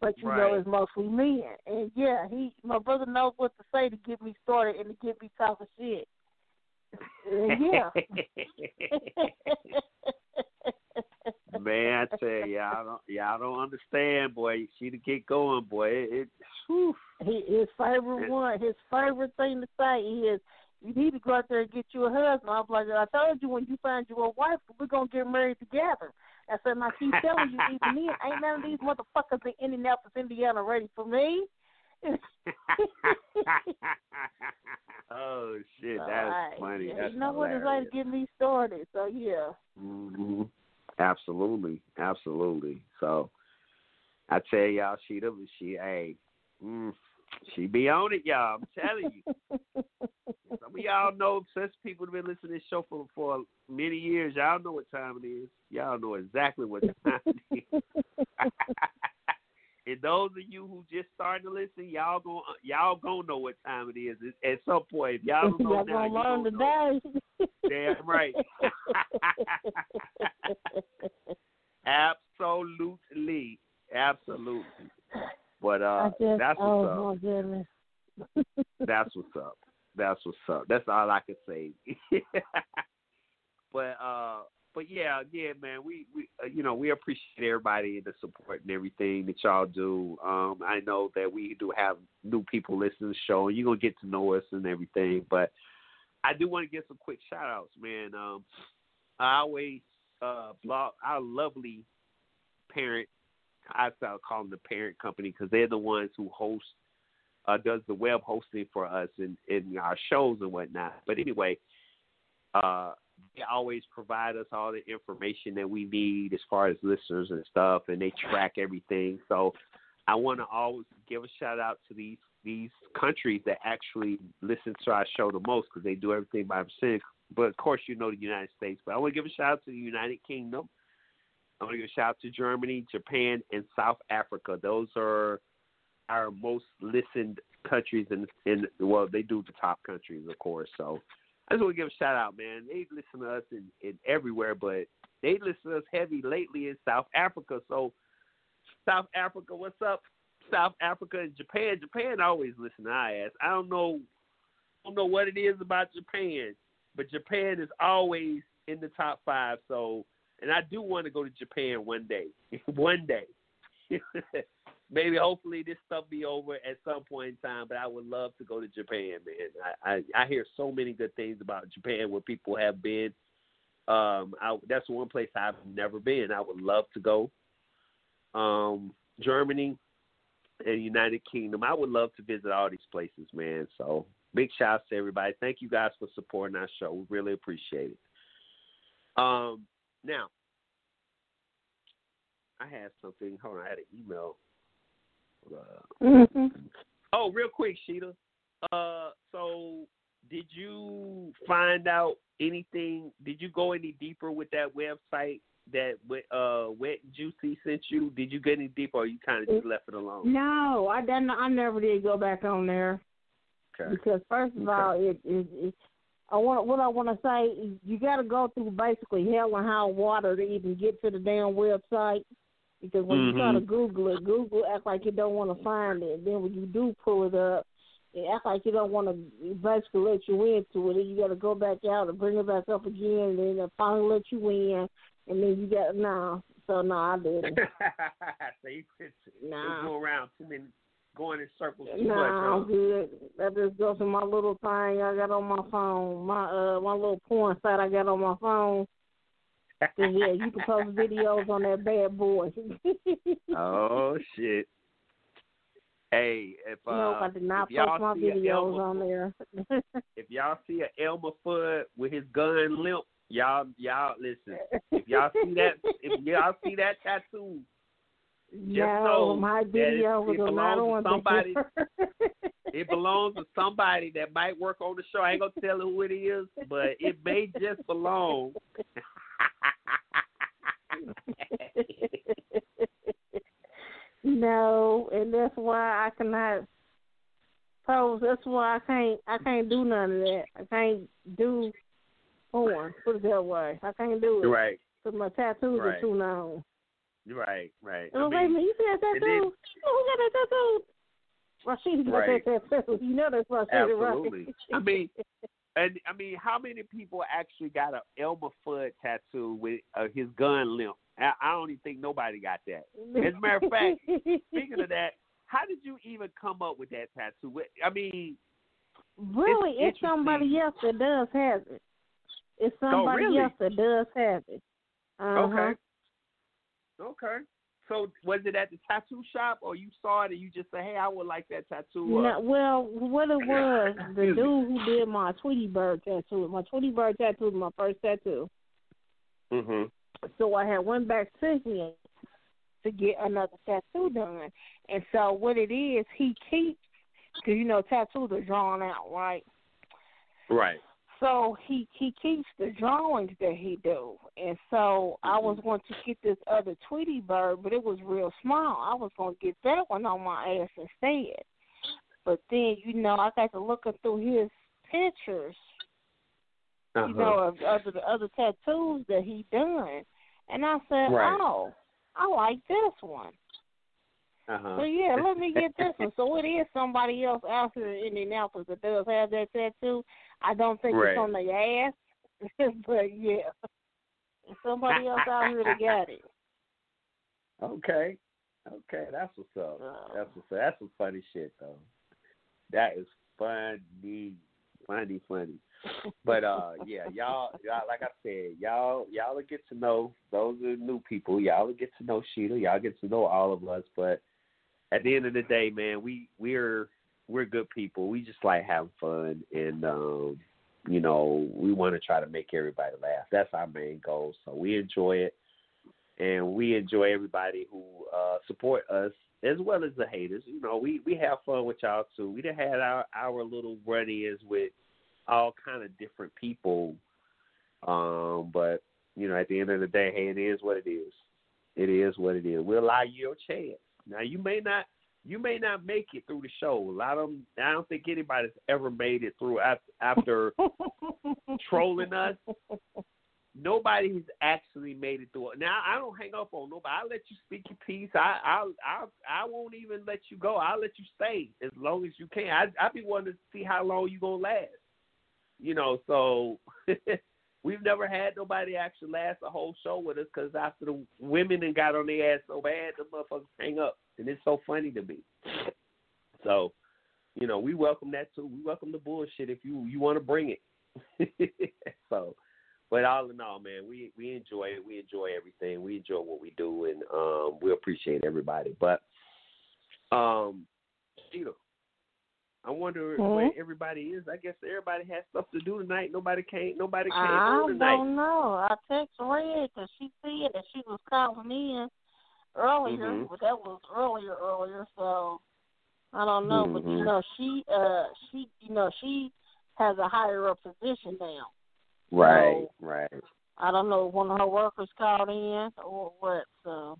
But you know, it's mostly men. And yeah, he, my brother knows what to say to get me started and to get me talking shit. And yeah.
Man, I tell you, y'all don't, y'all don't understand, boy. She to get going, boy. It, it whew.
He, his favorite one, his favorite thing to say is, "You need to go out there and get you a husband." I'm like, "I told you when you find you a wife, we're gonna get married together." I said, "And I keep telling you, even then, ain't none of these motherfuckers in Indianapolis, Indiana, ready for me."
oh shit,
So,
that's
I-
funny.
Yeah,
that's
you know what it's like
hilarious.
to get me started. So yeah.
hmm Absolutely, absolutely. So I tell y'all, she the she hey, mm, she be on it, y'all. I'm telling you. Some of y'all know since people have been listening to this show for for many years, y'all know what time it is. Y'all know exactly what time it is. and those of you who just starting to listen, y'all gon' y'all gonna know what time it is at at some point. If y'all don't know
Y'all
now,
gonna
you
learn
gonna
today.
Damn right. Absolutely, absolutely. But uh,
just,
that's
oh
what's up.
my goodness.
That's what's up. That's what's up. That's all I can say. but uh, but yeah, yeah, man. We we uh, you know we appreciate everybody and the support and everything that y'all do. Um, I know that we do have new people listening to the show, and you're gonna get to know us and everything. But I do want to give some quick shout outs, man. Um, I always uh blog our lovely parent. I start calling the parent company because they're the ones who host uh, does the web hosting for us in, in our shows and whatnot. But anyway, uh, they always provide us all the information that we need as far as listeners and stuff, and they track everything. So I want to always give a shout out to these these countries that actually listen to our show the most because they do everything by themselves. But of course, you know the United States. But I want to give a shout out to the United Kingdom. I want to give a shout out to Germany, Japan, and South Africa. Those are our most listened countries in in well, they do the top countries, of course. So I just want to give a shout out, man. They listen to us in, in everywhere, but they listen to us heavy lately in South Africa. So South Africa, what's up? South Africa and Japan. Japan always listen to ass. I don't know I don't know what it is about Japan, but Japan is always in the top five. So and I do want to go to Japan one day. one day. Maybe hopefully this stuff be over at some point in time, but I would love to go to Japan, man. I I, I hear so many good things about Japan where people have been. Um, I, that's one place I've never been. I would love to go. Um, Germany and United Kingdom. I would love to visit all these places, man. So big shouts to everybody. Thank you guys for supporting our show. We really appreciate it. Um, now I had something. Hold on, I had an email. Uh,
Mhm.
Oh, real quick, Sheeta. Uh, so did you find out anything? Did you go any deeper with that website that uh Wet Juicy sent you? Did you get any deeper, or you kind of just left it alone?
No, I didn't. I never did go back on there
Okay.
because first of
Okay.
all, it, it, it I want what I want to say. is You got to go through basically hell and high water to even get to the damn website. Because when you try to
Mhm.
Google it, Google act like you don't want to find it. Then when you do pull it up, it act like you don't want to basically let you into it. And you got to go back out and bring it back up again, and then finally let you in, and then you got no. So no, I didn't.
so you,
Nah.
it's go around too many going in circles too
Nah,
much.
I'm good. I just go to my little thing I got on my phone, my uh, my little porn site I got on my phone. So yeah, you can post videos on that bad boy.
oh shit. Hey, if uh,
no, I did not post my videos
Elmer,
on there.
if y'all see a Elmer Fudd with his gun limp, y'all y'all listen. If y'all see that, if y'all see that tattoo,
no,
know
my video was
it
not on
belongs to somebody. it belongs to somebody that might work on the show. I ain't gonna tell who it is, but it may just belong.
no, and that's why I cannot pose. That's why I can't. I can't do none of that. I can't do porn. Put it that way. I can't do it.
right,
Cause my tattoos
Right.
are too long.
Right, right.
Oh,
I
wait a
mean,
minute, you see that
and
tattoo? Oh, who got that tattoo? Rashid got
Right.
that tattoo. You know that's Rashid,
Absolutely.
right?
I mean, and I mean, how many people actually got a Elmer Fudd tattoo with uh, his gun limp? I, I don't even think nobody got that. As a matter of fact, speaking of that, how did you even come up with that tattoo? I mean,
Really, it's,
interesting.
somebody else that does have it. It's somebody
Oh, really?
else that does have it. Uh-huh.
okay, okay. So was it at the tattoo shop, or you saw it and you just said, "Hey, I would like that tattoo"?
No, well, what it was, the dude who did my Tweety Bird tattoo, my Tweety Bird tattoo was my first tattoo.
mm-hmm.
So I had went back to him to get another tattoo done. And so what it is, he keeps, because you know tattoos are drawn out, right?
Right.
So he he keeps the drawings that he do, and so I was going to get this other Tweety bird, but it was real small. I was going to get that one on my ass instead. But then you know I got to looking through his pictures,
Uh-huh.
you know, of other the other tattoos that he done, and I said,
Right.
oh, I like this one.
Uh-huh.
So yeah, let me get this one. So it is somebody else out here in Indianapolis that does have that tattoo. I don't think
Right.
it's on their ass, but yeah, somebody else out here that got it.
Okay. Okay, that's what's up. That's what's up. That's some funny shit though. That is funny, funny, funny. But uh, yeah, y'all, y'all, like I said, y'all, y'all will get to know those are new people. Y'all will get to know Sheeta. Y'all get to know all of us. But at the end of the day, man, we we're we're good people. We just like having fun, and um, you know, we want to try to make everybody laugh. That's our main goal. So we enjoy it and we enjoy everybody who uh, support us as well as the haters. You know, we we have fun with y'all too. We done had our our little run-ins with all kind of different people, um, but you know, at the end of the day, hey, it is what it is. It is what it is. We'll allow you your chance. Now, you may not. You may not make it through the show. A lot of them, I don't think anybody's ever made it through after, trolling us nobody's actually made it through. Now I don't hang up on nobody. I let you speak your piece. I I I I won't even let you go. I'll let you stay as long as you can. I I be wanting to see how long you gonna last. You know, so we've never had nobody actually last a whole show with us because after the women and got on their ass so bad, the motherfuckers hang up, and it's so funny to me. So, you know, we welcome that too. We welcome the bullshit if you you want to bring it. so, but all in all, man, we we enjoy it. We enjoy everything. We enjoy what we do, and um, we appreciate everybody. But, um, Sheila, I wonder
Mhm.
where everybody is. I guess everybody has stuff to do tonight. Nobody came. Nobody came
I don't know. I text Red because she said that she was calling in earlier,
Mhm.
but that was earlier, earlier. So I don't know, but you
Mhm.
know, she, uh, she, you know, she has a higher up position now.
Right, right.
I don't know if one of her workers called in or what. So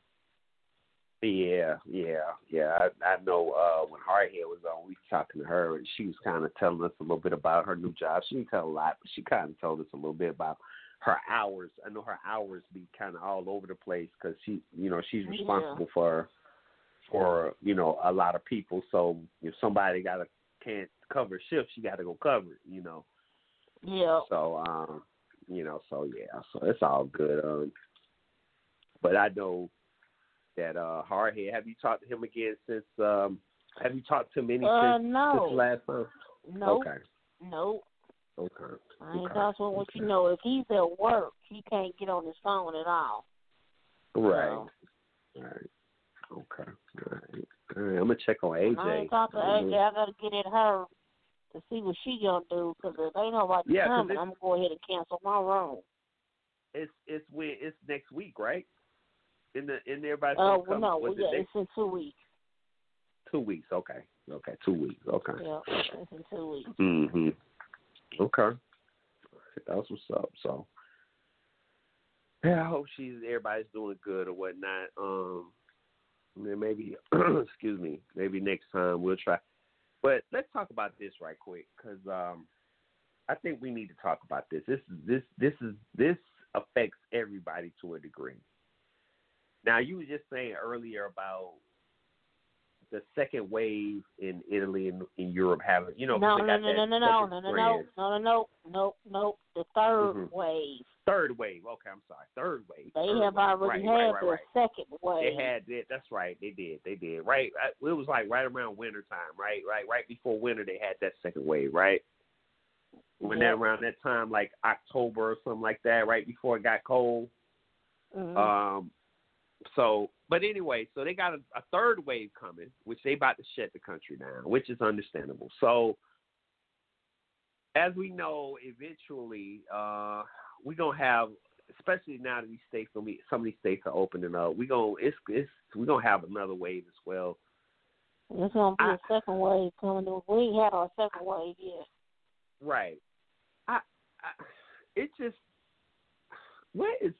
Yeah, yeah, yeah. I, I know uh when Hardhead was on, we was talking to her, and she was kind of telling us a little bit about her new job. She didn't tell a lot, but she kind of told us a little bit about her hours. I know her hours be kind of all over the place because she, you know, she's
Yeah.
responsible for for you know a lot of people. So if somebody got to can't cover a shift, she got to go cover it. You know.
yeah,
So um, you know, so yeah, so it's all good. Um, but I know that uh Hardhead. Have you talked to him again since um Have you talked to him any
Uh,
since,
no.
since last time?
Nope.
Okay.
Nope.
Okay.
I ain't
okay.
talking with you know if he's at work, he can't get on his phone at all.
Right.
So,
Right. Okay. All right. All right. I'm gonna check on AJ.
I ain't talking to AJ. I gotta get at her to see what she gonna do. Cause if ain't nobody
Yeah, 'cause
coming, I'm gonna go ahead and cancel my room.
It's it's when it's next week, right? In the in everybody's
Oh
gonna
well, no, well, yeah, it's in two weeks.
two weeks? Okay. Okay. Two weeks. Okay.
Yeah, it's in two weeks.
hmm Okay. That's what's up. So yeah, I hope she's everybody's doing good or whatnot. Um maybe excuse me, maybe next time we'll try. But let's talk about this right quick because um I think we need to talk about this. This is this this is this affects everybody to a degree. Now you were just saying earlier about the second wave in Italy and in Europe having you know
no, no, no, no, no, no, no, no, no, no, no, no, no, no. The 3rd
Mhm.
wave.
Third wave. Okay, I'm sorry. Third wave.
They
Third
have
wave.
already
right,
had
right, right,
second wave.
They had that. That's right. They did. They did. Right. It was like right around winter time. Right. Right. Right before winter, they had that second wave. Right. When that around that time, like October or something like that, right before it got cold.
Mhm.
Um. So, but anyway, so they got a, a third wave coming, which they about to shut the country down, which is understandable. So, as we know, eventually, uh, we're gonna have, especially now that these states some of these states are opening up. We gonna, it's, it's, we're gonna have another wave as well.
There's gonna be a second wave coming. We ain't had our second wave yet.
Right. I, I it just what is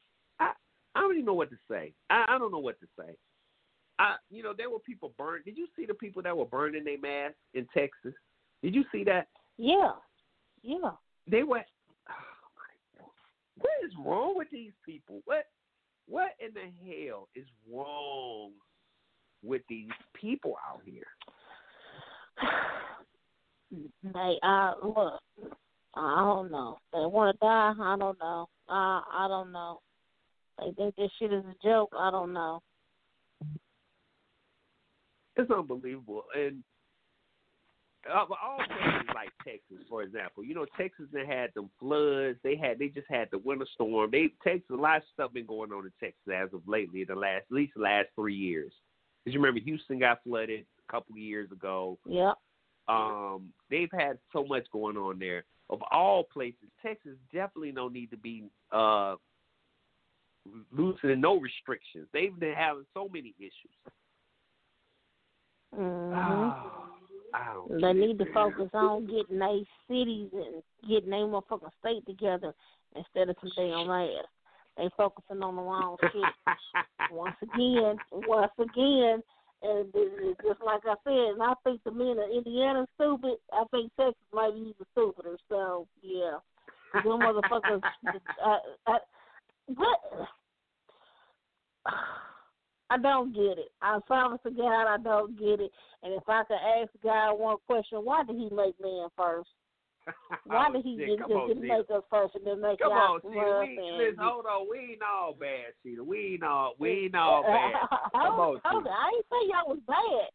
I don't even know what to say. I, I don't know what to say. I you know, there were people burned did you see the people that were burning their masks in Texas? Did you see that?
Yeah, yeah.
They were oh my God. what is wrong with these people? What what in the hell is wrong with these people out here?
They, uh, look, I don't know. They want to die. I don't know. I, I don't know. They think this shit is a joke. I don't know.
It's unbelievable. And uh, all places like Texas, for example, you know, Texas they had them floods. They had they just had the winter storm. They Texas a lot of stuff been going on in Texas as of lately, the last at least the last three years. Because you remember Houston got flooded a couple years ago.
Yeah.
Um, they've had so much going on there. Of all places, Texas definitely don't need to be uh loosening no restrictions. They've been having so many issues.
hmm
I don't
They
get it,
need to focus on getting their cities and getting their motherfucking state together instead of some damn ass. They focusing on the wrong shit. once again, once again, and just like I said, and I think the men of Indiana stupid. I think Texas might be even stupider. So yeah, them motherfuckers. I, I, what? I don't get it. I promise to God, I don't get it. And if I could ask God one question, why did He make man first? Why oh, did He
Oh,
just, just
on, Sheeta.
make us first and then make
Come on, Sheeta. We,
and
listen, hold on. We ain't all bad, Sheeta. We ain't all, we ain't all bad. Come
hold,
on,
hold it. I ain't say y'all was bad.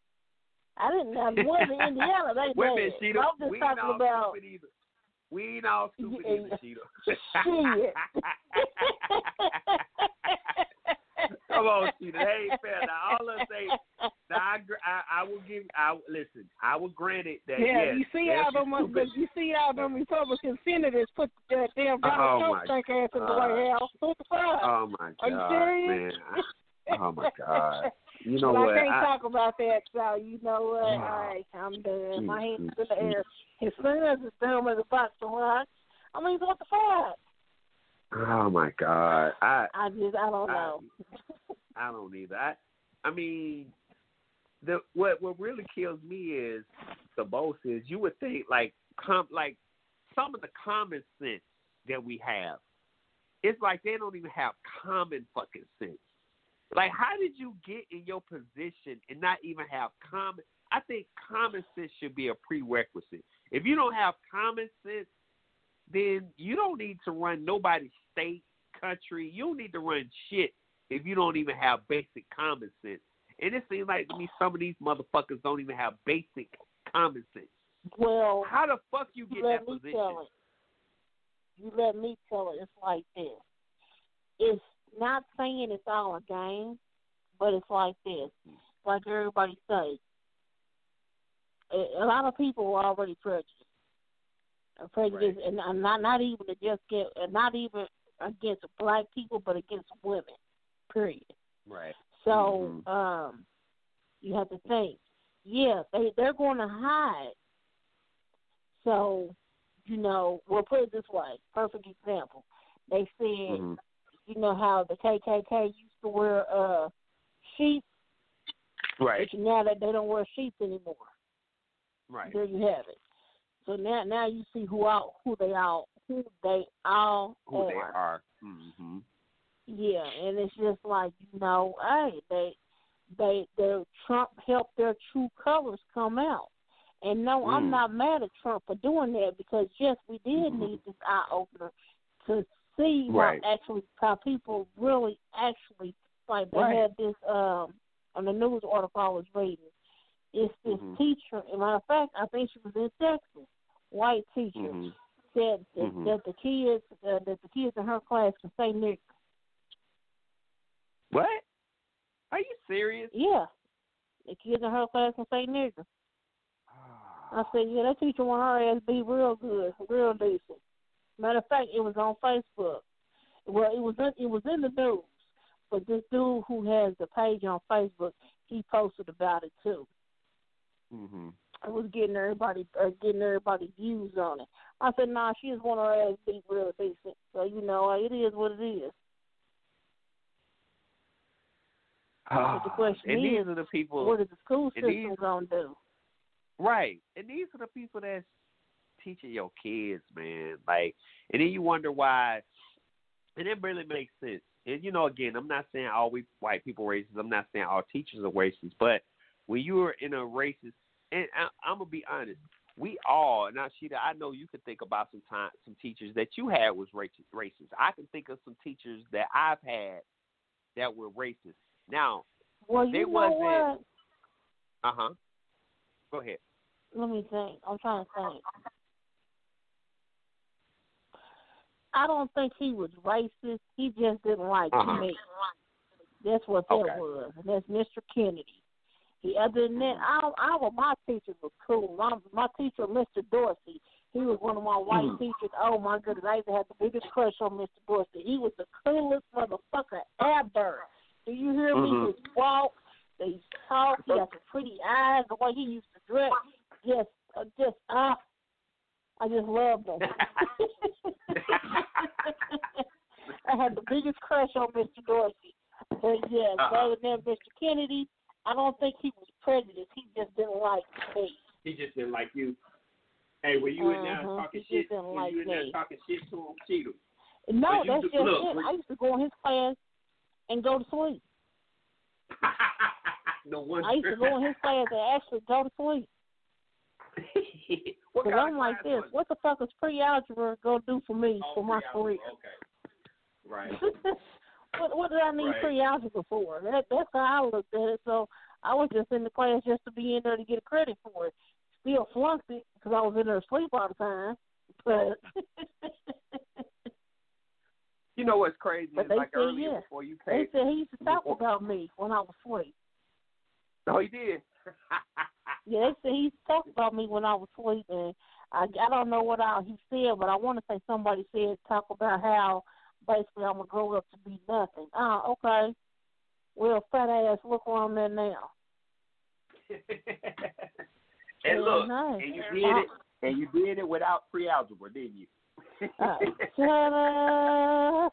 I didn't. I was in Indiana. They bad.
Sheeta.
I'm just talking about
either. We ain't all stupid
Yeah,
either, Sheeta. Come on, Sheeta. That ain't fair. Now, all of us say, now, I, I, I will give, I listen, I will grant it that,
Yeah,
yes,
you see how them you see how them Republican senators put that damn uh, Donald
Oh,
Trump
my
stank ass in the White House. What the fuck?
Oh, my god,
Are you serious?
man. Oh, my God. You know
but
what?
I can't
I-
talk about that, so you know what?
Oh.
All right, I'm done. My
Mm,
hands
mm,
in the
mm.
air. His son's as dumb as a box of rocks. I mean, what the fuck?
Oh, my God. I,
I just, I don't
I-
know.
I don't either. I, I mean, the what what really kills me is the most is you would think like com like some of the common sense that we have. It's like they don't even have common fucking sense. Like, how did you get in your position and not even have common? I think common sense should be a prerequisite. If you don't have common sense, then you don't need to run nobody's state, country. You don't need to run shit if you don't even have basic common sense. And it seems like to me some of these motherfuckers don't even have basic common sense.
Well,
How the fuck you get
let
that position?
You let me tell it. It's like this. It's not saying it's all a game, but it's like this. Like everybody says, a, lot of people are already prejudiced. Prejudice, and I'm not not even to just get, and not even against black people, but against women. Period.
Right.
So um, you have to think, yeah, they they're going to hide. So, you know, we'll put it this way. Perfect example. They said,
Mm-hmm.
You know how the KKK used to wear uh sheep,
Right.
but now that they don't wear sheep anymore.
Right.
There you have it. So now now you see who all who they all who they all
Who
are.
they are. Mm-hmm.
Yeah, and it's just like you know, hey, they they the Trump helped their true colors come out. And no, I'm
Mm.
not mad at Trump for doing that because yes, we did need this eye opener to see
Right.
how actually how people really actually like they
Right.
had this um on the news article I was reading. It's this
Mhm.
teacher, and matter of fact, I think she was in Texas, white teacher
Mhm.
said that,
Mhm.
that the kids uh, that the kids in her class can say nigger.
What? Are you serious?
Yeah. The kids in her class can say nigger. I said, yeah, that teacher want her ass be real good, real decent. Matter of fact, it was on Facebook. Well, it was in, it was in the news, but this dude who has the page on Facebook, he posted about it too.
Mm-hmm.
I was getting everybody uh, getting everybody views on it. I said, nah, she just want her ass be real decent. So you know, it is what it is. But the question
Ah, and these are the people.
what is the school system
these-
gonna do?
Right. And these are the people that's teaching your kids, man. Like, and then you wonder why. And it really makes sense. And you know, again, I'm not saying all we white people racist. I'm not saying all teachers are racist. But when you are in a racist, and I, I'm gonna be honest, we all. Now, Sheeta, I know you can think about some time, some teachers that you had was racist. Racist. I can think of some teachers that I've had that were racist. Now,
Well,
they
you know
wasn't.
what?
Uh huh. Go ahead.
Let me think. I'm trying to think. I don't think he was racist. He just didn't like
Uh-huh.
me. That's what that
Okay.
was. And that's Mr. Kennedy. He, other than that, I, I, well, my teachers were cool. My, my teacher, Mr. Dorsey, he was one of my white
Mhm.
teachers. Oh my goodness, I used to have the biggest crush on Mr. Dorsey. He was the coolest motherfucker ever. Do you hear me?
Mhm.
His walk, his talk, he had some pretty eyes, the way he used to dress. Just, uh, just, ah, I just loved him. I had the biggest crush on Mr. Dorsey. But yes,
Uh-huh.
other than Mr. Kennedy, I don't think he was prejudiced. He just didn't like me.
He just didn't like you. Hey, were you in there
Uh-huh.
talking
He just
shit?
didn't
Were
like
you in there
me.
talking shit to him, Cheeto?
No, that's
just-
just
look,
it. I used to go in his class and go to sleep.
no wonder.
I used to go in his class and actually go to sleep.
what kind
I'm like this. What the fuck is pre-algebra going to do for me,
Oh,
for my career?
Okay. Right.
what what did I need
Right.
pre-algebra for? That that's how I looked at it. So I was just in the class just to be in there to get a credit for it. Still flunked it because I was in there asleep all the time. But
You know what's crazy?
But they
like
said
earlier
yes.
before you
they
came.
said he used to talk
before-
about me when I was asleep.
Oh, he did.
Yeah, they said he used to talk about me when I was asleep, and I I don't know what all he said, but I want to say somebody said talk about how basically I'm gonna grow up to be nothing. Ah, okay. Well, fat ass, look where I'm at now.
and look,
Mhm.
and you did it, and you did it without pre-algebra, didn't you?
Uh,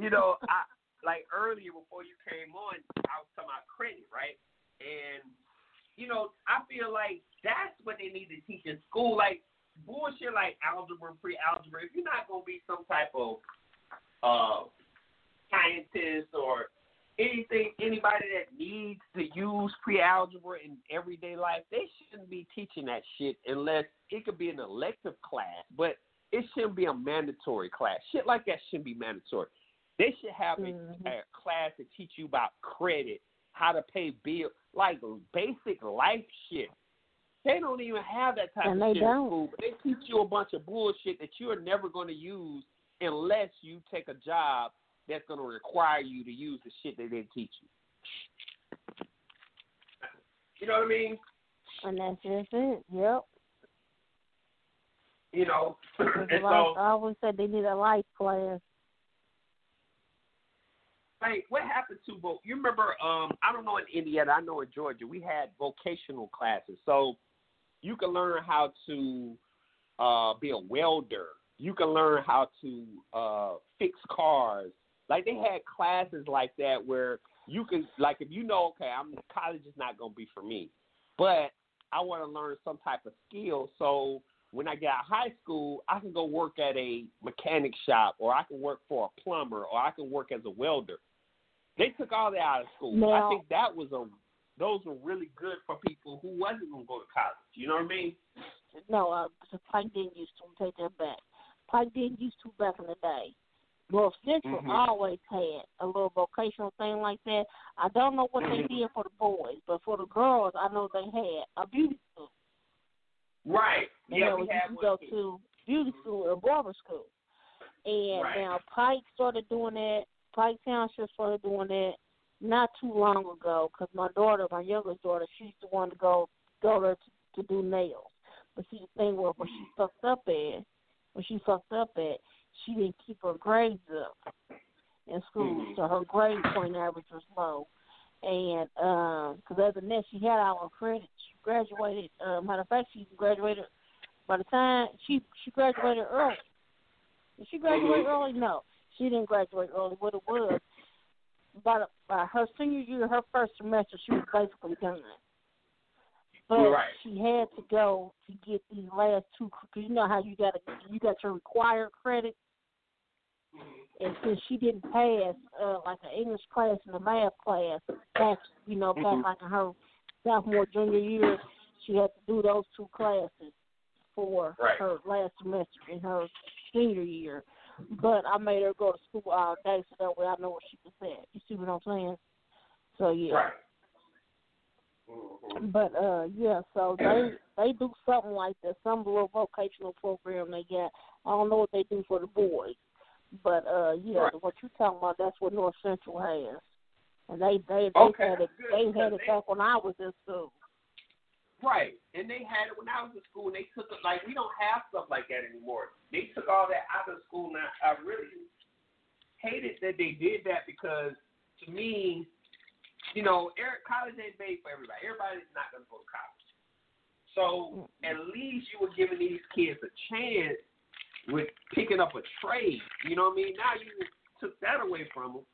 you know, I like earlier before you came on, I was talking about credit, right? And you know, I feel like that's what they need to teach in school, like bullshit like algebra, pre-algebra. If you're not gonna be some type of uh scientist or anything, anybody that needs to use pre-algebra in everyday life, they shouldn't be teaching that shit unless it could be an elective class, but it shouldn't be a mandatory class. Shit like that shouldn't be mandatory. They should have a,
Mhm.
a class to teach you about credit how to pay bills, like basic life shit. They don't even have that type
And
of
they
shit
don't.
school. But they teach you a bunch of bullshit that you are never going to use unless you take a job that's going to require you to use the shit that they teach you. You know what I mean?
And that's just it. Yep.
You know, and so
I always said they need a life class.
Hey, what happened to vote? You remember? Um, I don't know in Indiana. I know in Georgia we had vocational classes, so you can learn how to uh, be a welder. You can learn how to uh, fix cars. Like they had classes like that where you can, like, if you know, okay, I'm college is not going to be for me, but I want to learn some type of skill. So when I get out of high school, I can go work at a mechanic shop, or I can work for a plumber, or I can work as a welder. They took all that out of school. I think that was a those were really good for people who wasn't going to go to college. You know what I mean?
No, uh, because Pike didn't used to. Take that back. Pike didn't used to back in the day. North Central
Mhm.
always had a little vocational thing like that. I don't know what
Mhm.
they did for the boys, but for the girls, I know they had a beauty school.
Right.
And
Yeah,
then
we
you
had one
go
too.
to beauty school or barber school. And
Right.
now Pike started doing that. Pike Township started doing that not too long ago because my daughter, my youngest daughter, she's the one to go go there to, to do nails. But see, the thing was, when she fucked up at, when she fucked up at, she didn't keep her grades up in school,
Mhm.
so her grade point average was low. And because other than that, she had all her credits. She graduated. Uh, matter of fact, she graduated by the time she she graduated early. Did she graduate
Mhm.
early? No, she didn't graduate early. What it was, by, the, by her senior year, her first semester, she was basically done. But
Right.
she had to go to get these last two. Cause you know how you got you got your required credit, and since she didn't pass uh, like an English class and a math class back, you know, back
Mhm.
like in her sophomore junior year, she had to do those two classes for
Right.
her last semester in her senior year. But I made her go to school all day so that way I know what she was at. You see what I'm saying? So yeah.
Right. Mhm.
But uh yeah, so they they do something like that, some little vocational program they got. I don't know what they do for the boys. But uh yeah,
Right.
what you talking about that's what North Central has. And they they they
Okay,
had it
good,
they had
because
it back when I was in school.
Right. And they had it when I was in school and they took it like we don't have stuff like that anymore. They took all that out of school now I really hated that they did that because to me, you know, Eric college ain't made for everybody. Everybody's not gonna go to college. So at least you were giving these kids a chance with picking up a trade. You know what I mean? Now you took that away from them.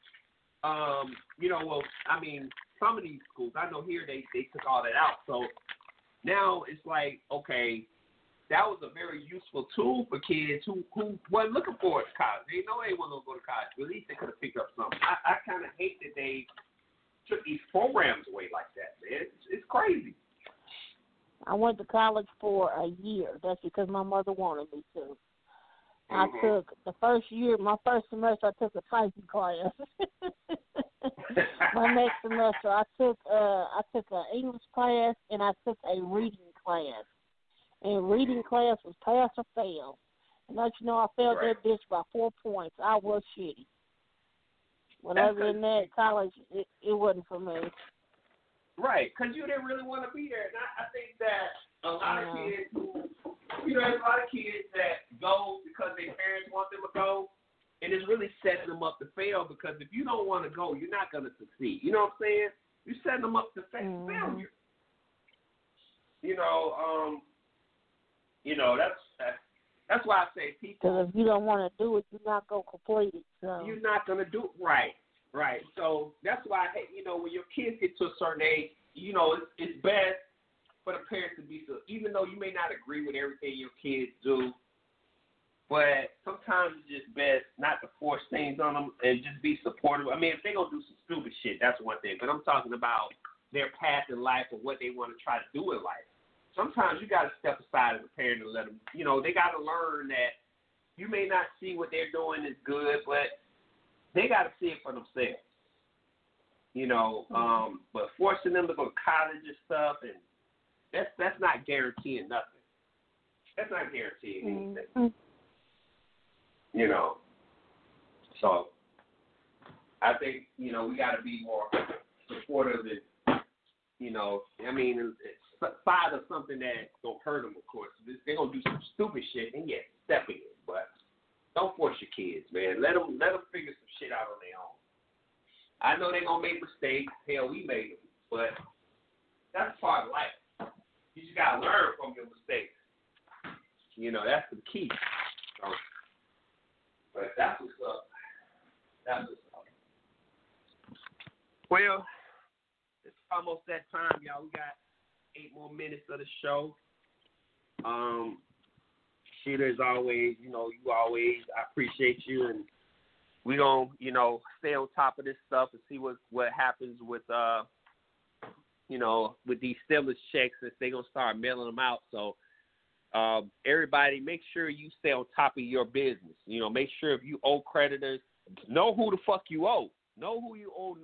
Um, you know, well, I mean, some of these schools, I know here they they took all that out. So now it's like, okay, that was a very useful tool for kids who who weren't looking for it to college. They know they weren't gonna go to college, but at least they could have picked up something. I, I kind of hate that they took these programs away like that, man. It's, it's crazy.
I went to college for a year. That's because my mother wanted me to. I
Mhm.
took the first year, my first semester, I took a typing class. my next semester, I took uh, I took an English class and I took a reading class. And reading class was pass or fail. And let you know, I failed
Right.
that bitch by four points. I was shitty. But
That's
other than that, college it, it wasn't for me.
Right, because you didn't really want to be there. And I, I think that a lot of kids you know, there's a lot of kids that go because their parents want them to go, and it's really setting them up to fail because if you don't want to go, you're not going to succeed. You know what I'm saying? You're setting them up to fa-
Mhm.
failure. You know, um, you know that's that's, that's why I say people
Because if you don't want to do it, you're not going to complete it. So.
you're not gonna do it right. Right. So that's why you know, when your kids get to a certain age, you know, it's, it's best for the parents to be so. Even though you may not agree with everything your kids do, but sometimes it's just best not to force things on them and just be supportive. I mean, if they gonna do some stupid shit, that's one thing. But I'm talking about their path in life and what they want to try to do in life. Sometimes you got to step aside as a parent and let them. You know, they got to learn that you may not see what they're doing is good, but they got to see it for themselves. You know, um, but forcing them to go to college and stuff, and that's that's not guaranteeing nothing. That's not guaranteeing anything.
Mhm.
You know, so I think you know we got to be more supportive and you know, I mean, it's side of something that's gonna hurt them. Of course, they're gonna do some stupid shit, and yes, step in, but don't force your kids, man. Let them let them figure some shit out on their own. I know they're gonna make mistakes. Hell, we made them, but that's part of life. You just gotta learn from your mistakes. You know, that's the key. But that's what's up. That's what's up. Well, it's almost that time, y'all. We got eight more minutes of the show. Um, Sheila, as always, you know, you always, I appreciate you, and we gonna, you know, stay on top of this stuff and see what what happens with, uh, you know, with these stimulus checks if they gonna start mailing them out. So, um, everybody, make sure you stay on top of your business. You know, make sure if you owe creditors, know who the fuck you owe. Know who you owe.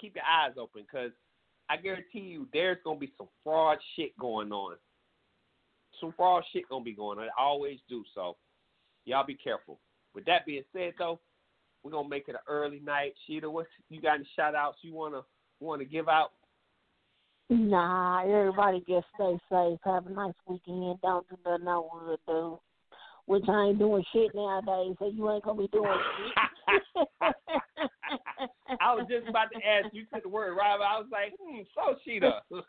Keep your eyes open, cause I guarantee you, there's gonna be some fraud shit going on. Some fraud shit gonna be going on. I always do. So, y'all be careful. With that being said, though, we're gonna make it an early night. Sheeta, what you got any shout outs you wanna wanna give out?
Nah, everybody just stay safe. Have a nice weekend. Don't do nothing I would do. Which I ain't doing shit nowadays, so you ain't gonna be doing shit.
I was just about to ask you took the word right. but I was like, hmm, so Sheeta.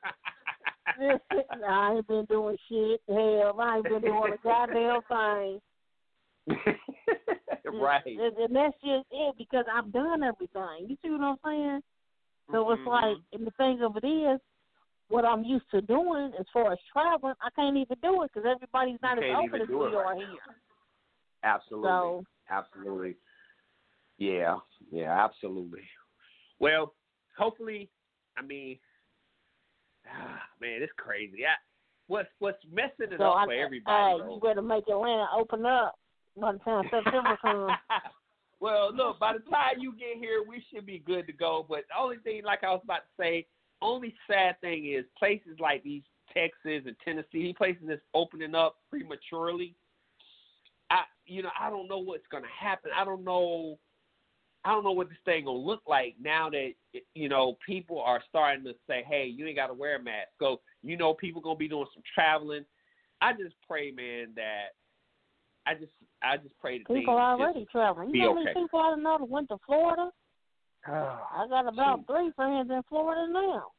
I ain't been doing shit. Hell, I ain't been doing a goddamn thing.
right.
And, and that's just it because I've done everything. You see what I'm saying? So it's
Mhm.
like, and the thing of it is, what I'm used to doing as far as traveling, I can't even do it because everybody's not as open as we
it
are
right
here.
Absolutely.
So-
Absolutely. Yeah. Yeah, absolutely. Well, hopefully, I mean, ah, man, it's crazy. I, what's what's messing it
So
up
I,
for everybody?
hey, you better make Atlanta open up by the time September comes.
well, look, by the time you get here, we should be good to go. But the only thing, like I was about to say, only sad thing is places like these Texas and Tennessee, these places that's opening up prematurely. I, you know, I don't know what's gonna happen. I don't know. I don't know what this thing gonna look like now that you know people are starting to say, "Hey, you ain't got to wear a mask." So you know, people gonna be doing some traveling. I just pray, man, that I just I just pray that
People
things
already traveling. You know how many
okay.
people I know that went to Florida?
just,
I got about three friends in Florida now.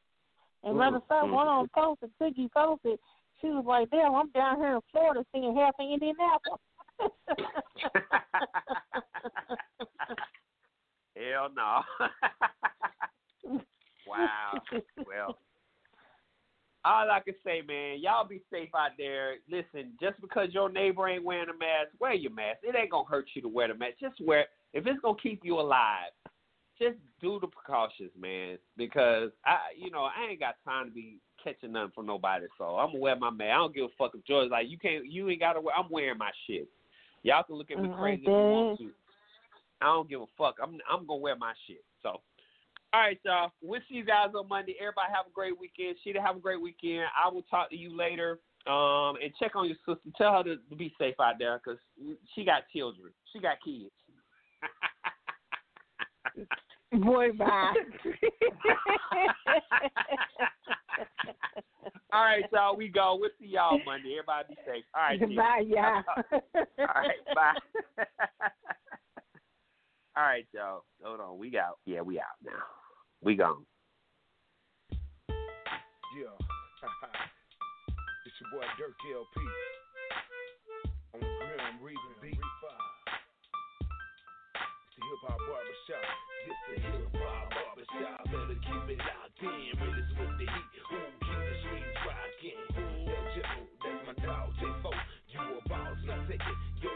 And matter of fact,
Mm,
one
mm.
on posted, Siggy posted, she was like, damn, I'm down here in Florida seeing half of Indianapolis.
Hell no. wow. Well, all I can say, man, y'all be safe out there. Listen, just because your neighbor ain't wearing a mask, wear your mask. It ain't gonna hurt you to wear the mask. Just wear. It. If it's gonna keep you alive, just do the precautions, man. Because I, you know, I ain't got time to be catching nothing from nobody. So I'm gonna wear my mask. I don't give a fuck if George's like, you can't, you ain't gotta wear. I'm wearing my shit. Y'all can look at me
Mm,
crazy if you want to. I don't give a fuck. I'm I'm gonna wear my shit. So, all right, y'all. We'll see you guys on Monday. Everybody have a great weekend. Sheeta have a great weekend. I will talk to you later. Um, and check on your sister. Tell her to, be safe out there because she got children. She got kids.
Boy, bye.
all right, y'all. We go. We'll see y'all Monday. Everybody be safe. All right.
Bye, y'all.
All right. Bye. All right, y'all. Hold on. We out. Yeah, we out now. We gone.
Yeah. it's your boy Dirk LP. On the gram, reading beat. It's the hip hop barbershop. It's the hip hop barbershop. Better keep it locked in. Raiders with the heat. Who
keep the streets rocking? Yo, Jimbo, that's my dog. J4. You a boss, now take it. Yo,